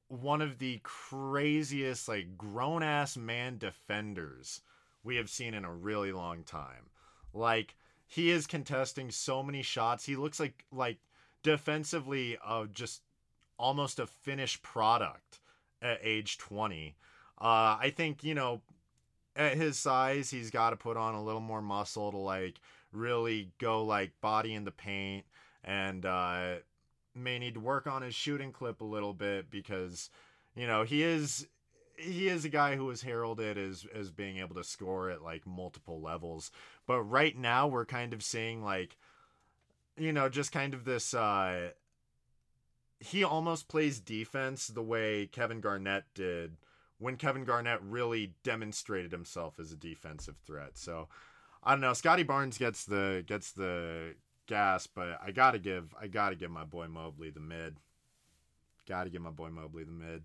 one of the craziest like grown ass man defenders we have seen in a really long time. Like he is contesting so many shots. He looks like like defensively uh just almost a finished product at age 20. Uh I think, you know, at his size, he's got to put on a little more muscle to like really go like body in the paint and uh may need to work on his shooting clip a little bit because you know, he is he is a guy who is heralded as as being able to score at like multiple levels. But right now we're kind of seeing like you know, just kind of this uh he almost plays defense the way Kevin Garnett did when Kevin Garnett really demonstrated himself as a defensive threat. So I don't know. Scottie Barnes gets the gets the gas, but I gotta give I gotta give my boy Mobley the mid. Gotta give my boy Mobley the mid.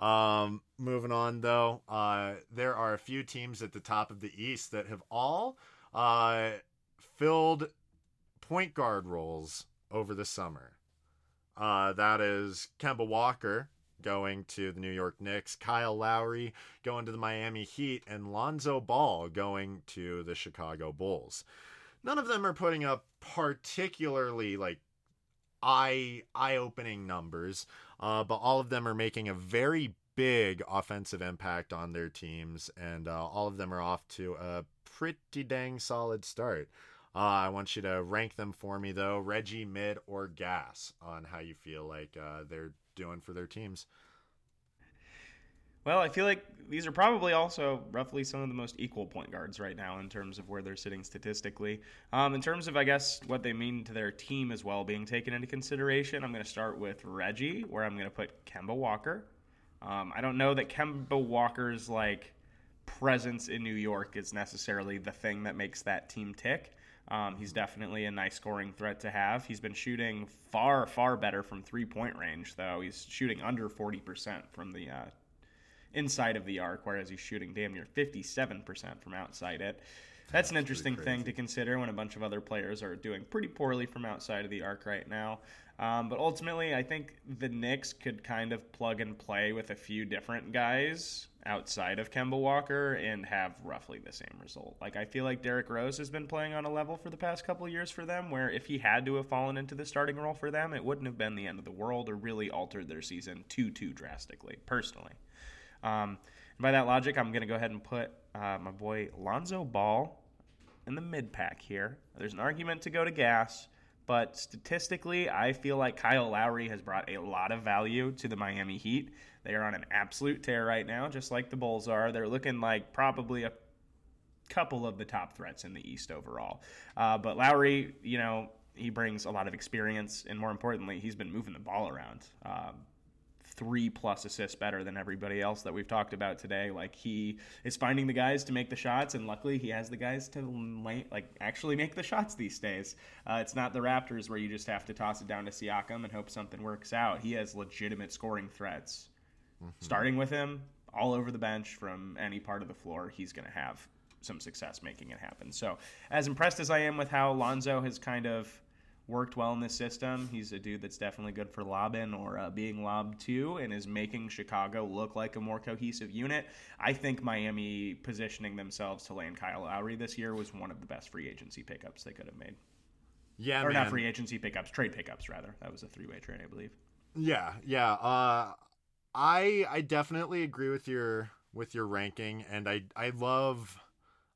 Um, moving on though, uh, there are a few teams at the top of the East that have all uh, filled point guard roles over the summer. Uh, that is Kemba Walker, going to the New York Knicks, Kyle Lowry going to the Miami Heat, and Lonzo Ball going to the Chicago Bulls. None of them are putting up particularly like eye eye opening numbers, uh, but all of them are making a very big offensive impact on their teams, and uh, all of them are off to a pretty dang solid start. Uh, I want you to rank them for me though, Reggie, mid, or gas, on how you feel like uh, they're doing for their teams. Well, I feel like these are probably also roughly some of the most equal point guards right now in terms of where they're sitting statistically. Um, in terms of, I guess, what they mean to their team as well being taken into consideration, I'm going to start with Reggie, where I'm going to put Kemba Walker. Um, I don't know that Kemba Walker's like presence in New York is necessarily the thing that makes that team tick. Um, he's definitely a nice scoring threat to have. He's been shooting far, far better from three point range, though. He's shooting under 40% from the uh, inside of the arc, whereas he's shooting damn near 57% from outside it. That's, That's an interesting thing to consider when a bunch of other players are doing pretty poorly from outside of the arc right now. Um, but ultimately, I think the Knicks could kind of plug and play with a few different guys outside of Kemba Walker and have roughly the same result. Like I feel like Derrick Rose has been playing on a level for the past couple of years for them where if he had to have fallen into the starting role for them, it wouldn't have been the end of the world or really altered their season too too drastically, personally. Um, by that logic, I'm going to go ahead and put uh, my boy Lonzo Ball in the mid pack here. There's an argument to go to gas, but statistically, I feel like Kyle Lowry has brought a lot of value to the Miami Heat. They are on an absolute tear right now, just like the Bulls are. They're looking like probably a couple of the top threats in the East overall. Uh, but Lowry, you know, he brings a lot of experience, and more importantly, he's been moving the ball around. Um, three plus assists better than everybody else that we've talked about today. Like he is finding the guys to make the shots, and luckily he has the guys to like actually make the shots these days. Uh, it's not the Raptors where you just have to toss it down to Siakam and hope something works out. He has legitimate scoring threats mm-hmm. starting with him all over the bench from any part of the floor, he's going to have some success making it happen. So, as impressed as I am with how Lonzo has kind of worked well in this system, he's a dude that's definitely good for lobbing or uh, being lobbed to and is making Chicago look like a more cohesive unit. I think Miami positioning themselves to land Kyle Lowry this year was one of the best free agency pickups they could have made. Yeah, or man. not free agency pickups, trade pickups rather. That was a three way trade, I believe. Yeah, yeah. Uh, I I definitely agree with your with your ranking, and I I love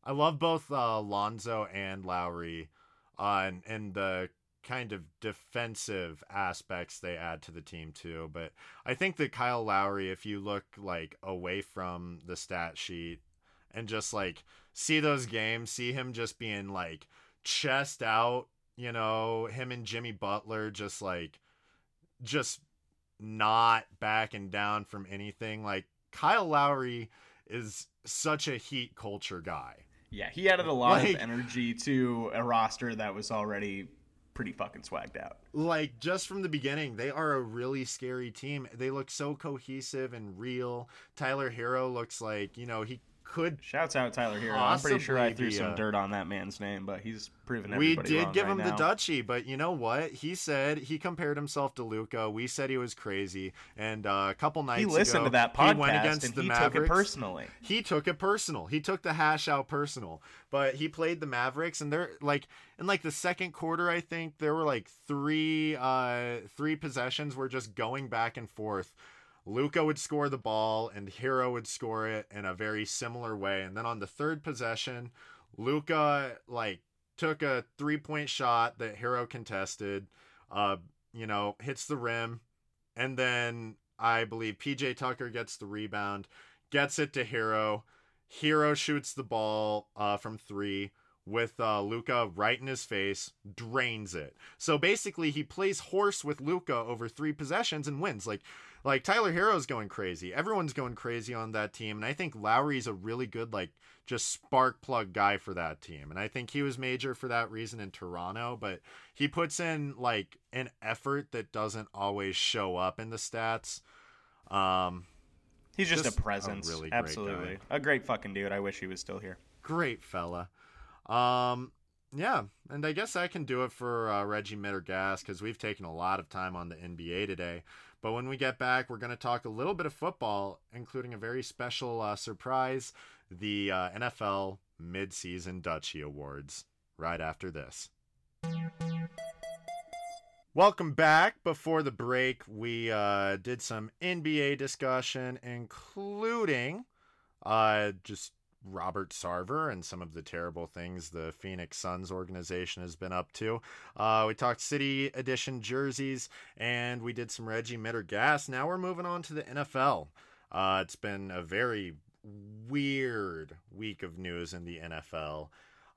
I love both uh, Lonzo and Lowry, uh, and, and the kind of defensive aspects they add to the team too. But I think that Kyle Lowry, if you look like away from the stat sheet and just like see those games, see him just being like chest out you know, him and Jimmy Butler just like just not backing down from anything. Like Kyle Lowry is such a heat culture guy. Yeah, he added a lot Like- of energy to a roster that was already pretty fucking swagged out. Like just from the beginning, they are a really scary team. They look so cohesive and real. Tyler Herro looks like, you know, he could Shouts out Tyler Herro. I'm pretty sure I threw some uh, dirt on that man's name, but he's proven we did give right him now. the dutchie, but you know what? He said he compared himself to Luka. We said he was crazy, and uh, a couple nights He listened ago, to that podcast he went against and the he Mavericks. took it personally. He took it personal. He took the hash out personal. But he played the Mavericks, and they're like in like the second quarter. I think there were like three uh three possessions were just going back and forth. Luka would score the ball, and Herro would score it in a very similar way. And then on the third possession, Luka like took a three point shot that Herro contested. Uh, you know, hits the rim, and then I believe PJ Tucker gets the rebound, gets it to Herro. Herro shoots the ball uh, from three with uh, Luka right in his face, drains it. So basically, he plays horse with Luka over three possessions and wins. Like, like Tyler Herro's going crazy. Everyone's going crazy on that team, and I think Lowry's a really good like just spark plug guy for that team. And I think he was major for that reason in Toronto, but he puts in like an effort that doesn't always show up in the stats. Um, He's just, Just a a presence. really great Absolutely. A great fucking dude. I wish he was still here. great fella. Um, yeah, and I guess I can do it for uh, Reggie mid or gas because we've taken a lot of time on the NBA today. But when we get back, we're going to talk a little bit of football, including a very special uh, surprise the uh, NFL Midseason Dutchie Awards, right after this. Welcome back. Before the break, we uh, did some NBA discussion, including uh, just Robert Sarver and some of the terrible things the Phoenix Suns organization has been up to. Uh, we talked City Edition jerseys, and we did some Reggie mid or gas. Now we're moving on to the NFL. Uh, it's been a very weird week of news in the NFL.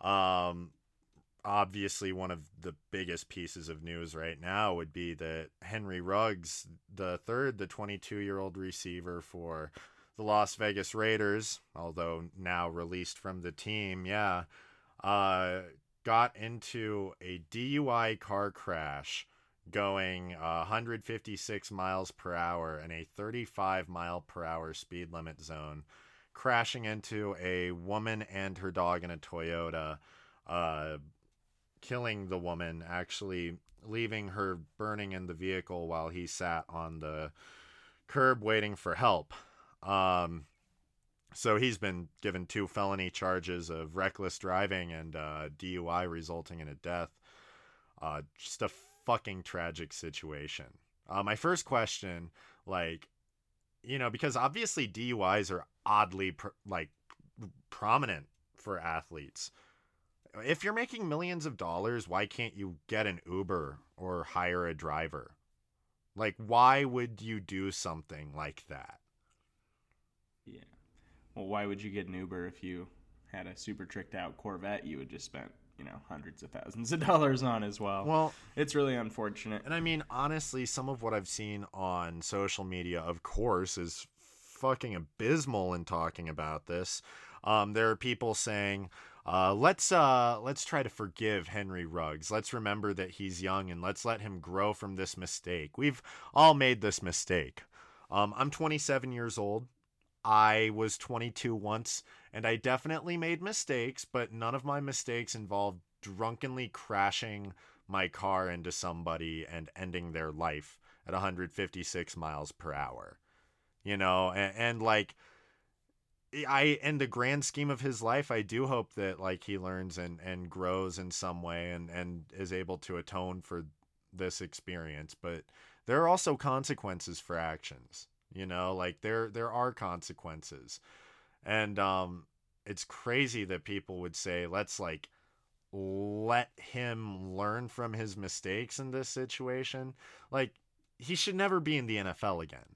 Um, obviously, one of the biggest pieces of news right now would be that Henry Ruggs, the third, the 22 year old receiver for the Las Vegas Raiders, although now released from the team, yeah, uh, got into a DUI car crash going uh, 156 miles per hour in a 35 mile per hour speed limit zone, crashing into a woman and her dog in a Toyota, uh, killing the woman, actually leaving her burning in the vehicle while he sat on the curb waiting for help. Um, so he's been given two felony charges of reckless driving and uh, DUI resulting in a death. Uh, just a fucking tragic situation. Uh, my first question, like, you know, because obviously DUIs are oddly pr- like prominent for athletes. If you're making millions of dollars, why can't you get an Uber or hire a driver? Like, why would you do something like that? Well, why would you get an Uber if you had a super tricked out Corvette you had just spent, you know, hundreds of thousands of [laughs] dollars on as well? Well, it's really unfortunate. And I mean, honestly, some of what I've seen on social media, of course, is fucking abysmal in talking about this. Um, there are people saying, uh, "Let's uh, let's try to forgive Henry Ruggs. Let's remember that he's young and let's let him grow from this mistake. We've all made this mistake. Um, I'm 27 years old. I was 22 once, and I definitely made mistakes, but none of my mistakes involved drunkenly crashing my car into somebody and ending their life at 156 miles per hour. You know, and, and like I in the grand scheme of his life, I do hope that like he learns and and grows in some way and and is able to atone for this experience, but there are also consequences for actions. You know, like there there are consequences. And um it's crazy that people would say let's like let him learn from his mistakes in this situation. Like he should never be in the NFL again.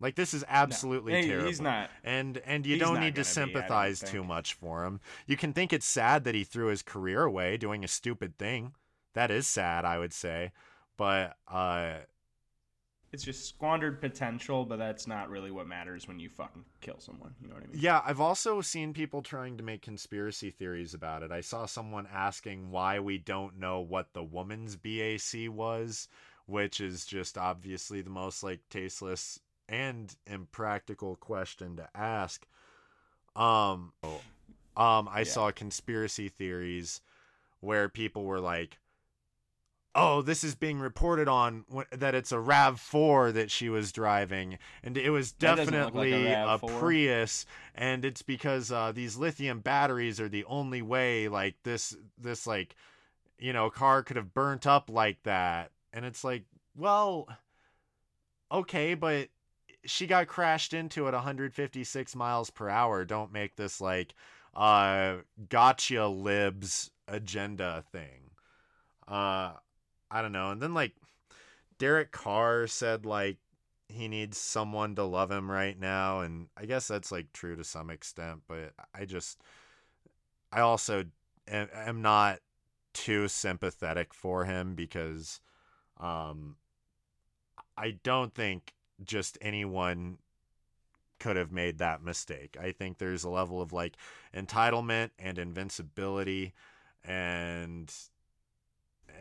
Like this is absolutely No, terrible. He's not. And and you don't need to gonna be, sympathize too much for him. You can think it's sad that he threw his career away doing a stupid thing. that is sad, I would say. But uh, it's just squandered potential, but that's not really what matters when you fucking kill someone. You know what I mean? Yeah, I've also seen people trying to make conspiracy theories about it. I saw someone asking why we don't know what the woman's BAC was, which is just obviously the most like tasteless and impractical question to ask. Um, um, I yeah. saw conspiracy theories where people were like, oh, this is being reported on that it's a RAV4 that she was driving. And it was definitely like a, a, Prius. And it's because uh, these lithium batteries are the only way, like, this, this, like, you know, car could have burnt up like that. And it's like, well, okay, but she got crashed into at 156 miles per hour. Don't make this, like, uh, gotcha libs agenda thing. Uh, I don't know. And then like Derek Carr said like he needs someone to love him right now and I guess that's like true to some extent, but I just I also am, not too sympathetic for him because um I don't think just anyone could have made that mistake. I think there's a level of like entitlement and invincibility and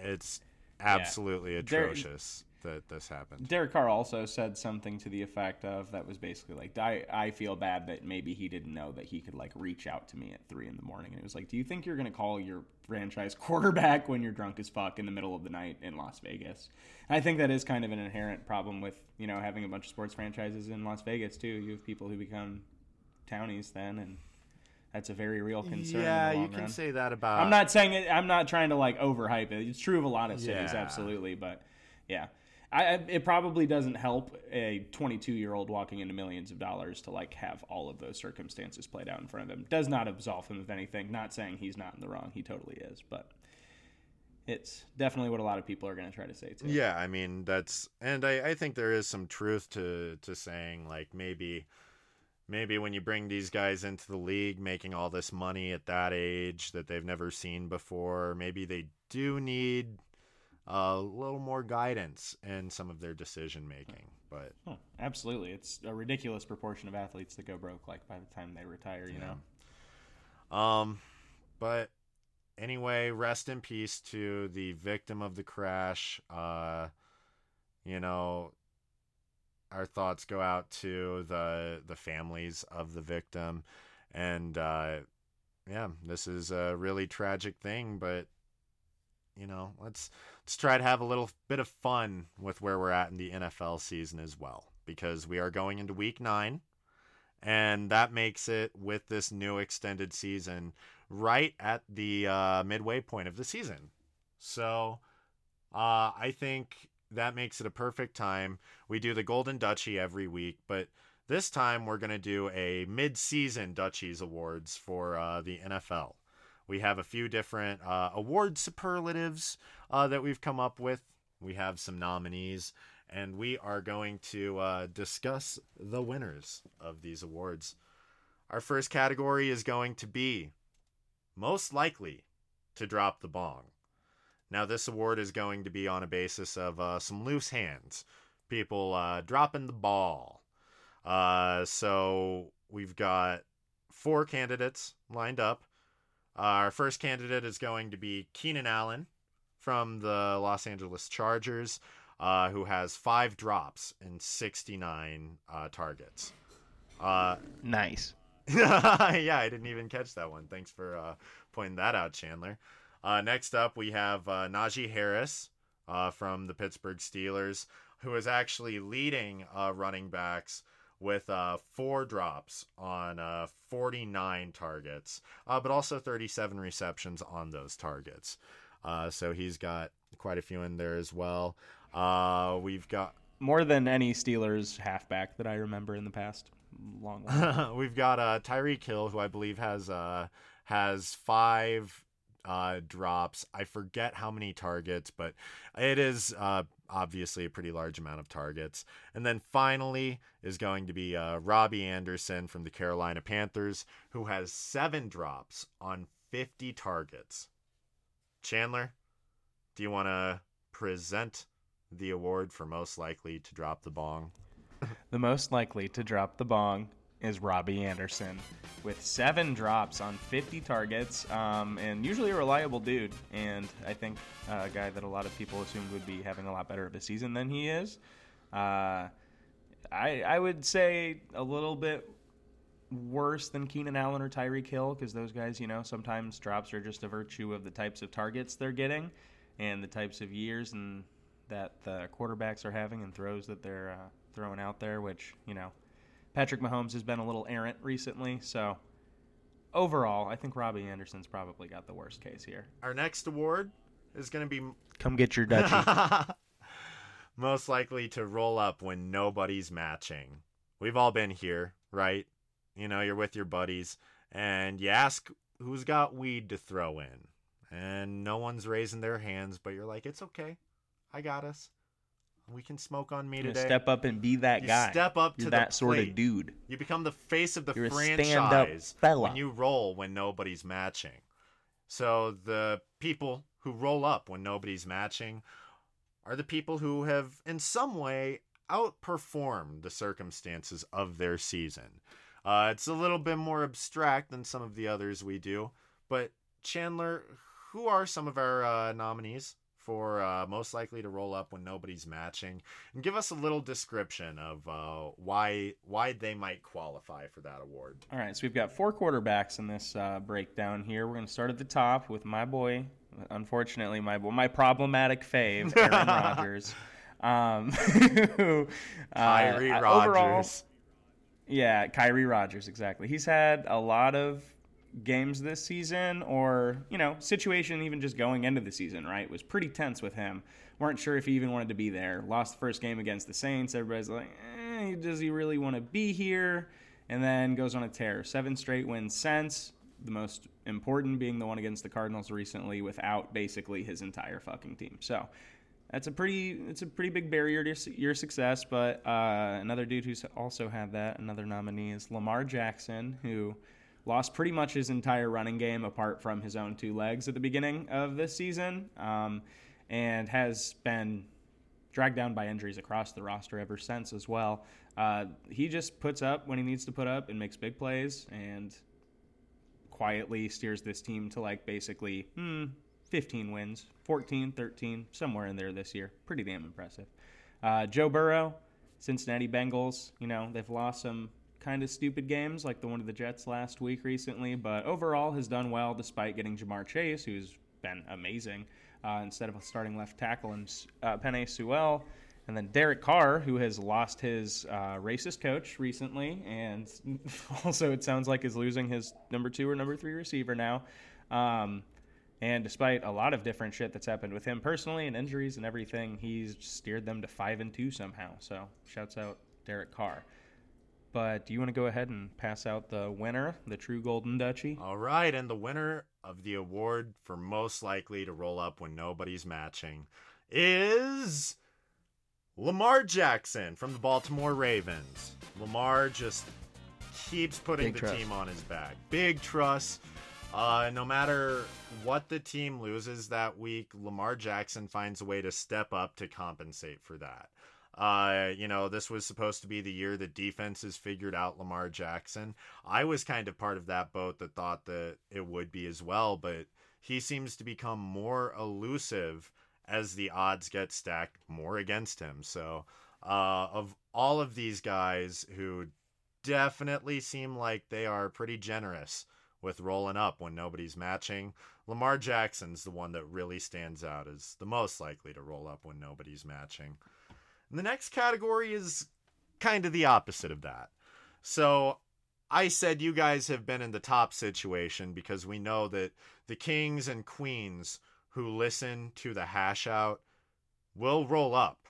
it's absolutely yeah. atrocious there, that this happened. Derek Carr also said something to the effect of that was basically like, I, I feel bad that maybe he didn't know that he could like reach out to me at three in the morning. And it was like, do you think you're going to call your franchise [laughs] quarterback when you're drunk as fuck in the middle of the night in Las Vegas? And I think that is kind of an inherent problem with, you know, having a bunch of sports franchises in Las Vegas too. You have people who become townies then and that's a very real concern. Yeah, you can run. say that about. I'm not saying it. I'm not trying to like overhype it. It's true of a lot of cities, yeah. absolutely. But yeah, I, it probably doesn't help a 22 year old walking into millions of dollars to like have all of those circumstances played out in front of him. Does not absolve him of anything. Not saying he's not in the wrong. He totally is. But it's definitely what a lot of people are going to try to say too. Yeah, I mean that's, and I, I think there is some truth to to saying like maybe maybe when you bring these guys into the league making all this money at that age that they've never seen before, maybe they do need a little more guidance in some of their decision making. But oh, absolutely, it's a ridiculous proportion of athletes that go broke like by the time they retire. You yeah. know. Um, but anyway, rest in peace to the victim of the crash. Uh, you know, our thoughts go out to the the families of the victim, and uh, yeah, this is a really tragic thing. But you know, let's let's try to have a little bit of fun with where we're at in the NFL season as well, because we are going into Week Nine, and that makes it with this new extended season right at the uh, midway point of the season. So uh, I think that makes it a perfect time. We do the Golden Dutchie every week, but this time we're going to do a mid-season Dutchies Awards for uh, the NFL. We have a few different uh, award superlatives uh, that we've come up with. We have some nominees, and we are going to uh, discuss the winners of these awards. Our first category is going to be most likely to drop the bong. Now, this award is going to be on a basis of uh, some loose hands, people uh, dropping the ball. Uh, so we've got four candidates lined up. our first candidate is going to be Keenan Allen from the Los Angeles Chargers, uh, who has five drops and 69 uh, targets. Uh, nice. [laughs] yeah, I didn't even catch that one. Thanks for pointing that out, Chandler. Uh, next up, we have uh, Najee Harris uh, from the Pittsburgh Steelers, who is actually leading uh, running backs with uh, four drops on uh, 49 targets, but also 37 receptions on those targets. so he's got quite a few in there as well. we've got more than any Steelers halfback that I remember in the past. Long. [laughs] we've got uh, Tyreek Hill, who I believe has has five uh, drops. I forget how many targets, but it is uh, obviously a pretty large amount of targets. And then finally is going to be uh, Robbie Anderson from the Carolina Panthers, who has seven drops on 50 targets. Chandler, do you want to present the award for most likely to drop the bong? [laughs] The most likely to drop the bong is Robbie Anderson with seven drops on 50 targets, um, and usually a reliable dude. And I think a guy that a lot of people assumed would be having a lot better of a season than he is. Uh, I I would say a little bit worse than Keenan Allen or Tyreek Hill because those guys, you know, sometimes drops are just a virtue of the types of targets they're getting and the types of years and that the quarterbacks are having and throws that they're uh, throwing out there, which you know Patrick Mahomes has been a little errant recently, so overall, I think Robbie Anderson's probably got the worst case here. Our next award is going to be Come get your Dutchie. [laughs] most likely to roll up when nobody's matching. We've all been here, right? You know, you're with your buddies and you ask who's got weed to throw in. And no one's raising their hands, but you're like, it's okay. I got us. We can smoke on me today. step up and be that You guy. step up You're to that sort of dude. You become the face of the You're a franchise stand-up fella. when you roll when nobody's matching. So the people who roll up when nobody's matching are the people who have in some way outperformed the circumstances of their season. Uh, it's a little bit more abstract than some of the others we do, but Chandler, who are some of our uh, nominees for uh, most likely to roll up when nobody's matching? And give us a little description of uh, why why they might qualify for that award. All right, so we've got four quarterbacks in this uh, breakdown here. We're going to start at the top with my boy, unfortunately, my boy, my problematic fave, [laughs] Aaron Rodgers. Um, [laughs] who, uh, Kyrie I- Rogers. overall- Yeah, Kyrie Rogers, exactly. He's had a lot of games this season, or, you know, situation even just going into the season, right? Was pretty tense with him. Weren't sure if he even wanted to be there. Lost the first game against the Saints. Everybody's like, eh, does he really want to be here? And then goes on a tear. Seven straight wins since. The most important being the one against the Cardinals recently without basically his entire fucking team. So that's a pretty it's a pretty big barrier to your success. But uh, another dude who's also had that, another nominee is Lamar Jackson, who lost pretty much his entire running game apart from his own two legs at the beginning of this season, um, and has been dragged down by injuries across the roster ever since as well. Uh, he just puts up when he needs to put up and makes big plays and quietly steers this team to like basically hmm, 15 wins, 14, 13, somewhere in there this year. Pretty damn impressive. Uh, Joe Burrow, Cincinnati Bengals, you know, they've lost some kind of stupid games like the one of the Jets last week recently, but overall has done well despite getting Ja'Marr Chase, who's been amazing, uh, instead of a starting left tackle and uh, Penei Sewell. And then Derek Carr, who has lost his uh, racist coach recently, and [laughs] also it sounds like is losing his number two or number three receiver now. Um, and despite a lot of different shit that's happened with him personally and injuries and everything, he's steered them to five and two somehow. So shouts out Derek Carr. But do you want to go ahead and pass out the winner, the true Golden Dutchie? All right, and the winner of the award for most likely to roll up when nobody's matching is Lamar Jackson from the Baltimore Ravens. Lamar just keeps putting Big the trust. team on his back. Big trust. Uh, no matter what the team loses that week, Lamar Jackson finds a way to step up to compensate for that. Uh, you know, this was supposed to be the year that defenses figured out Lamar Jackson. I was kind of part of that boat that thought that it would be as well, but he seems to become more elusive as the odds get stacked more against him. So, uh, of all of these guys who definitely seem like they are pretty generous with rolling up when nobody's matching, Lamar Jackson's the one that really stands out as the most likely to roll up when nobody's matching. The next category is kind of the opposite of that. So I said you guys have been in the top situation because we know that the kings and queens who listen to the hash out will roll up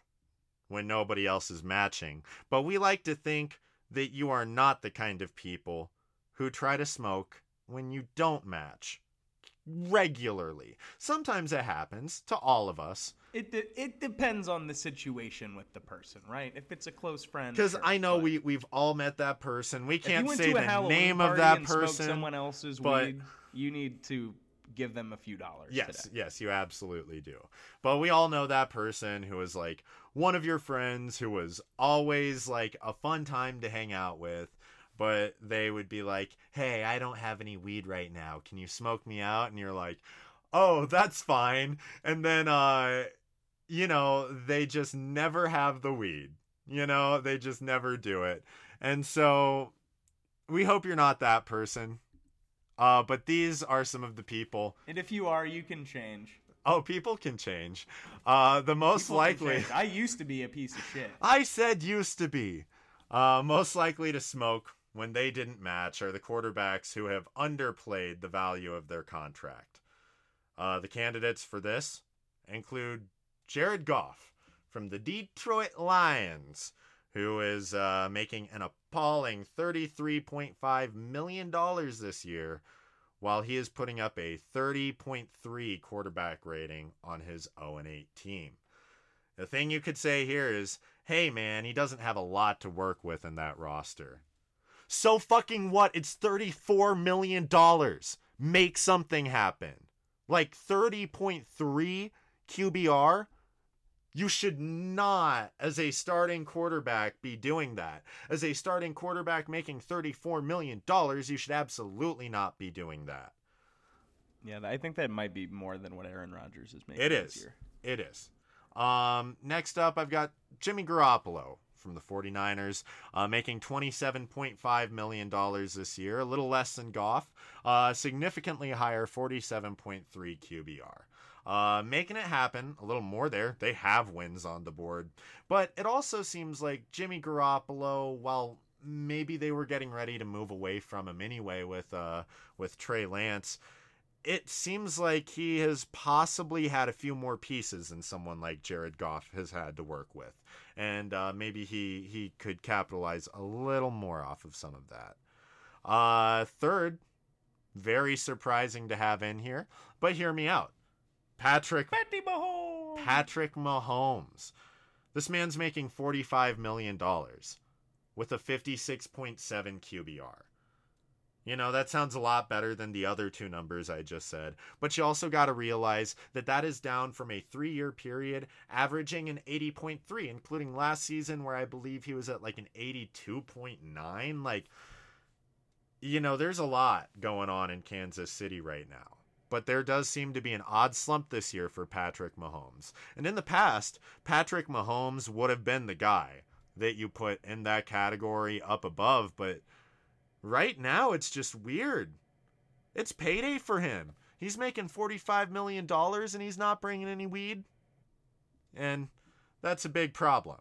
when nobody else is matching. But we like to think that you are not the kind of people who try to smoke when you don't match regularly. Sometimes it happens to all of us. It de- it depends on the situation with the person, right? If it's a close friend, Because sure, I know we we've all met that person. We can't say the Halloween name of that person. someone else's but- weed, you need to give them a few dollars. Yes, today. yes, you absolutely do. But we all know that person who was like one of your friends who was always like a fun time to hang out with, but they would be like, "Hey, I don't have any weed right now. Can you smoke me out?" And you're like, "Oh, that's fine." And then uh you know, they just never have the weed. You know, they just never do it. And so we hope you're not that person. Uh, but these are some of the people And if you are, you can change. Oh, people can change. Uh, the most People likely. I used to be a piece of shit. I said used to be. Uh, most likely to smoke when they didn't match are the quarterbacks who have underplayed the value of their contract. Uh, the candidates for this include Jared Goff from the Detroit Lions, who is uh, making an appalling $33.5 million this year, while he is putting up a 30.3 quarterback rating on his 0 8 team. The thing you could say here is, hey man, he doesn't have a lot to work with in that roster. So fucking what? It's $34 million. Make something happen. Like 30.3 QBR? You should not, as a starting quarterback, be doing that. As a starting quarterback making $34 million, you should absolutely not be doing that. Yeah, I think that might be more than what Aaron Rodgers is making. it is. It is. Um, next up, I've got Jimmy Garoppolo from the 49ers, uh, making $27.5 million this year, a little less than Goff, uh, significantly higher, 47.3 QBR. Uh, making it happen, a little more there. They have wins on the board. But it also seems like Jimmy Garoppolo, while maybe they were getting ready to move away from him anyway with uh, with Trey Lance, it seems like he has possibly had a few more pieces than someone like Jared Goff has had to work with, and uh, maybe he he could capitalize a little more off of some of that. Uh, third, very surprising to have in here, but hear me out. Patrick Mahomes. Patrick Mahomes. This man's making $45 million with a 56.7 QBR. You know, that sounds a lot better than the other two numbers I just said. But you also got to realize that that is down from a three year period, averaging an 80.3, including last season where I believe he was at like an 82.9. Like, you know, there's a lot going on in Kansas City right now. But there does seem to be an odd slump this year for Patrick Mahomes. And in the past, Patrick Mahomes would have been the guy that you put in that category up above. But right now, it's just weird. It's payday for him. He's making $45 million and he's not bringing any weed. And that's a big problem.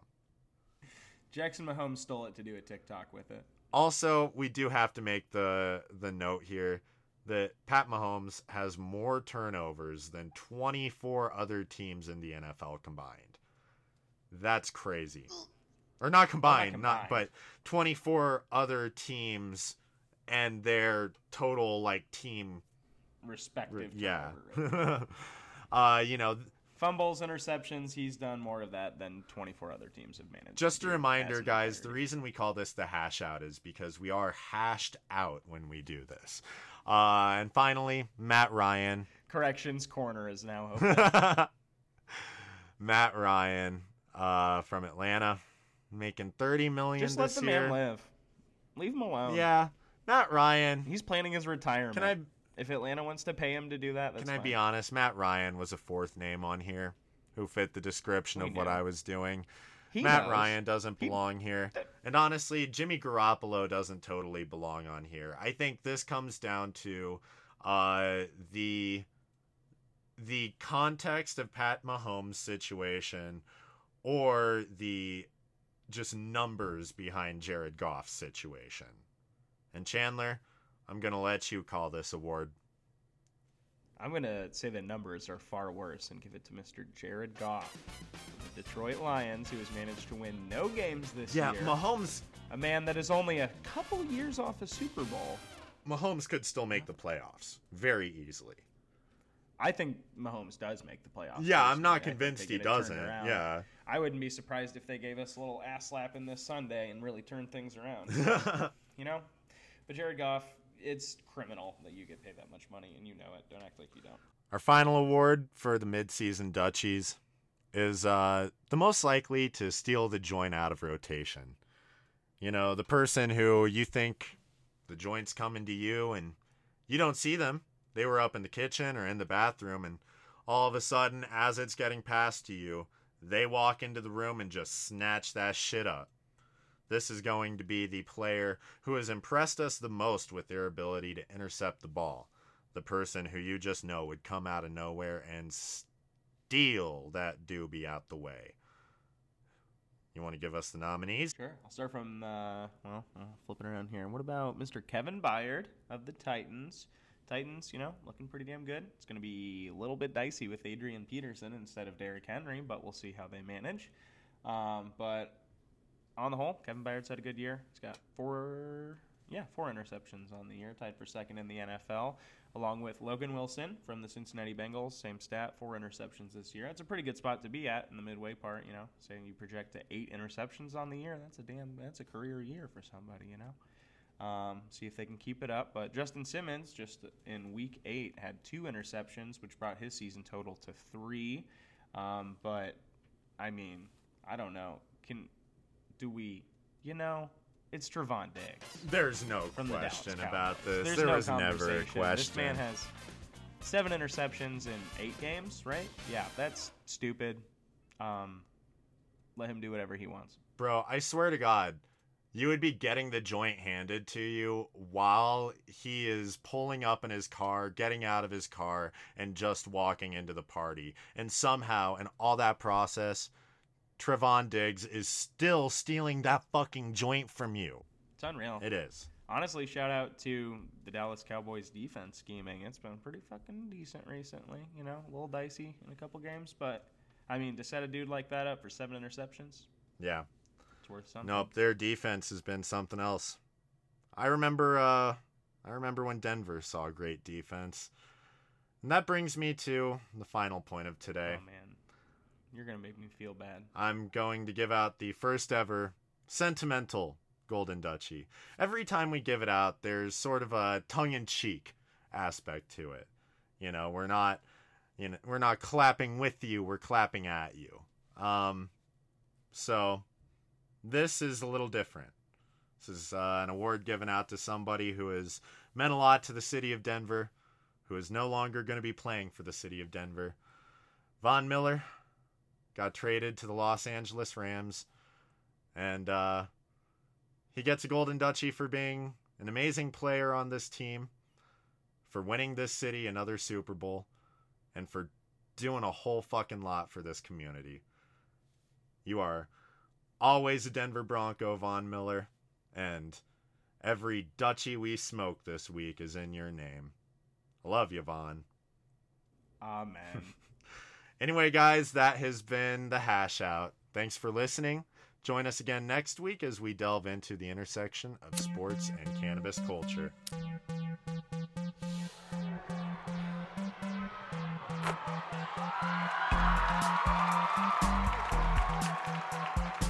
Jackson Mahomes stole it to do a TikTok with it. Also, we do have to make the the note here that Pat Mahomes has more turnovers than 24 other teams in the NFL combined. That's crazy. Or not combined, not, combined. but 24 other teams and their total like team Respective. yeah. [laughs] uh, you know, Fumbles, interceptions. He's done more of that than 24 other teams have managed. Just a reminder, guys, the reason we call this the hash out is because we are hashed out when we do this. Uh, and finally, Matt Ryan. Corrections corner is now [laughs] open. Matt Ryan uh, from Atlanta, making 30 million Just let the year. man live. Leave him alone. Yeah, not Ryan. He's planning his retirement. Can I If Atlanta wants to pay him to do that, that's can I be honest? Matt Ryan was a fourth name on here who fit the description We of what. I was doing. He Matt knows. Ryan doesn't He- belong here. And honestly, Jimmy Garoppolo doesn't totally belong on here. I think this comes down to uh, the the context of Pat Mahomes' situation or the just numbers behind Jared Goff's situation. And Chandler, I'm going to let you call this award. I'm gonna say the numbers are far worse and give it to Mr. Jared Goff, the Detroit Lions, who has managed to win no games this Yeah, year. Yeah, Mahomes a man that is only a couple years off a Super Bowl. Mahomes could still make the playoffs very easily. I think Mahomes does make the playoffs. Yeah, I'm not convinced he get it turned doesn't. Yeah. I wouldn't be surprised if they gave us a little ass slapping this Sunday and really turned things around. [laughs] you know? But Jared Goff, it's criminal that you get paid that much money and you know it. Don't act like you don't. Our final award for the midseason Dutchies is uh, the most likely to steal the joint out of rotation. You know, the person who you think the joint's coming to you and you don't see them. They were up in the kitchen or in the bathroom, and all of a sudden, as it's getting passed to you, they walk into the room and just snatch that shit up. This is going to be the player who has impressed us the most with their ability to intercept the ball. The person who you just know would come out of nowhere and steal that doobie out the way. You want to give us the nominees? Sure. I'll start from, uh, well, I'll flip it around here. What about Mr. Kevin Byard of the Titans? Titans, you know, looking pretty damn good. It's going to be a little bit dicey with Adrian Peterson instead of Derrick Henry, but we'll see how they manage. Um, but on the whole, Kevin Byard's had a good year. He's got four, yeah, four interceptions on the year, tied for second in the NFL, along with Logan Wilson from the Cincinnati Bengals. Same stat, four interceptions this year. That's a pretty good spot to be at in the midway part. You know, saying you project to eight interceptions on the year, that's a damn, that's a career year for somebody. You know. Um, see if they can keep it up. But Justin Simmons, just in week eight, had two interceptions, which brought his season total to three. Um, but I mean, I don't know. Can do we? You know, it's Trevon Diggs. There's no question the about this. There's there no was never a question. This man has seven interceptions in eight games, right? Yeah, that's stupid. Um, let him do whatever he wants. Bro, I swear to God, you would be getting the joint handed to you while he is pulling up in his car, getting out of his car, and just walking into the party. And somehow, in all that process, Trevon Diggs is still stealing that fucking joint from you. It's unreal. It is. Honestly, shout out to the Dallas Cowboys defense scheming. It's been pretty fucking decent recently. You know, a little dicey in a couple games, but I mean, to set a dude like that up for seven interceptions, Yeah. Worth something. Nope, their defense has been something else. I remember uh I remember when Denver saw great defense. And that brings me to the final point of today. Oh man, you're gonna make me feel bad. I'm going to give out the first ever sentimental Golden Dutchie. Every time we give it out, there's sort of a tongue-in-cheek aspect to it. You know, we're not, you know, we're not clapping with you. We're clapping at you. Um, so this is a little different. This is uh, an award given out to somebody who has meant a lot to the city of Denver, who is no longer going to be playing for the city of Denver. Von Miller got traded to the Los Angeles Rams, and uh, he gets a Golden Dutchie for being an amazing player on this team, for winning this city another Super Bowl, and for doing a whole fucking lot for this community. You are always a Denver Bronco, Von Miller, and every Dutchie we smoke this week is in your name. I love you, Von. Amen. [laughs] [laughs] anyway, guys, that has been the hash out. Thanks for listening. Join us again next week as we delve into the intersection of sports and cannabis culture. Thank you.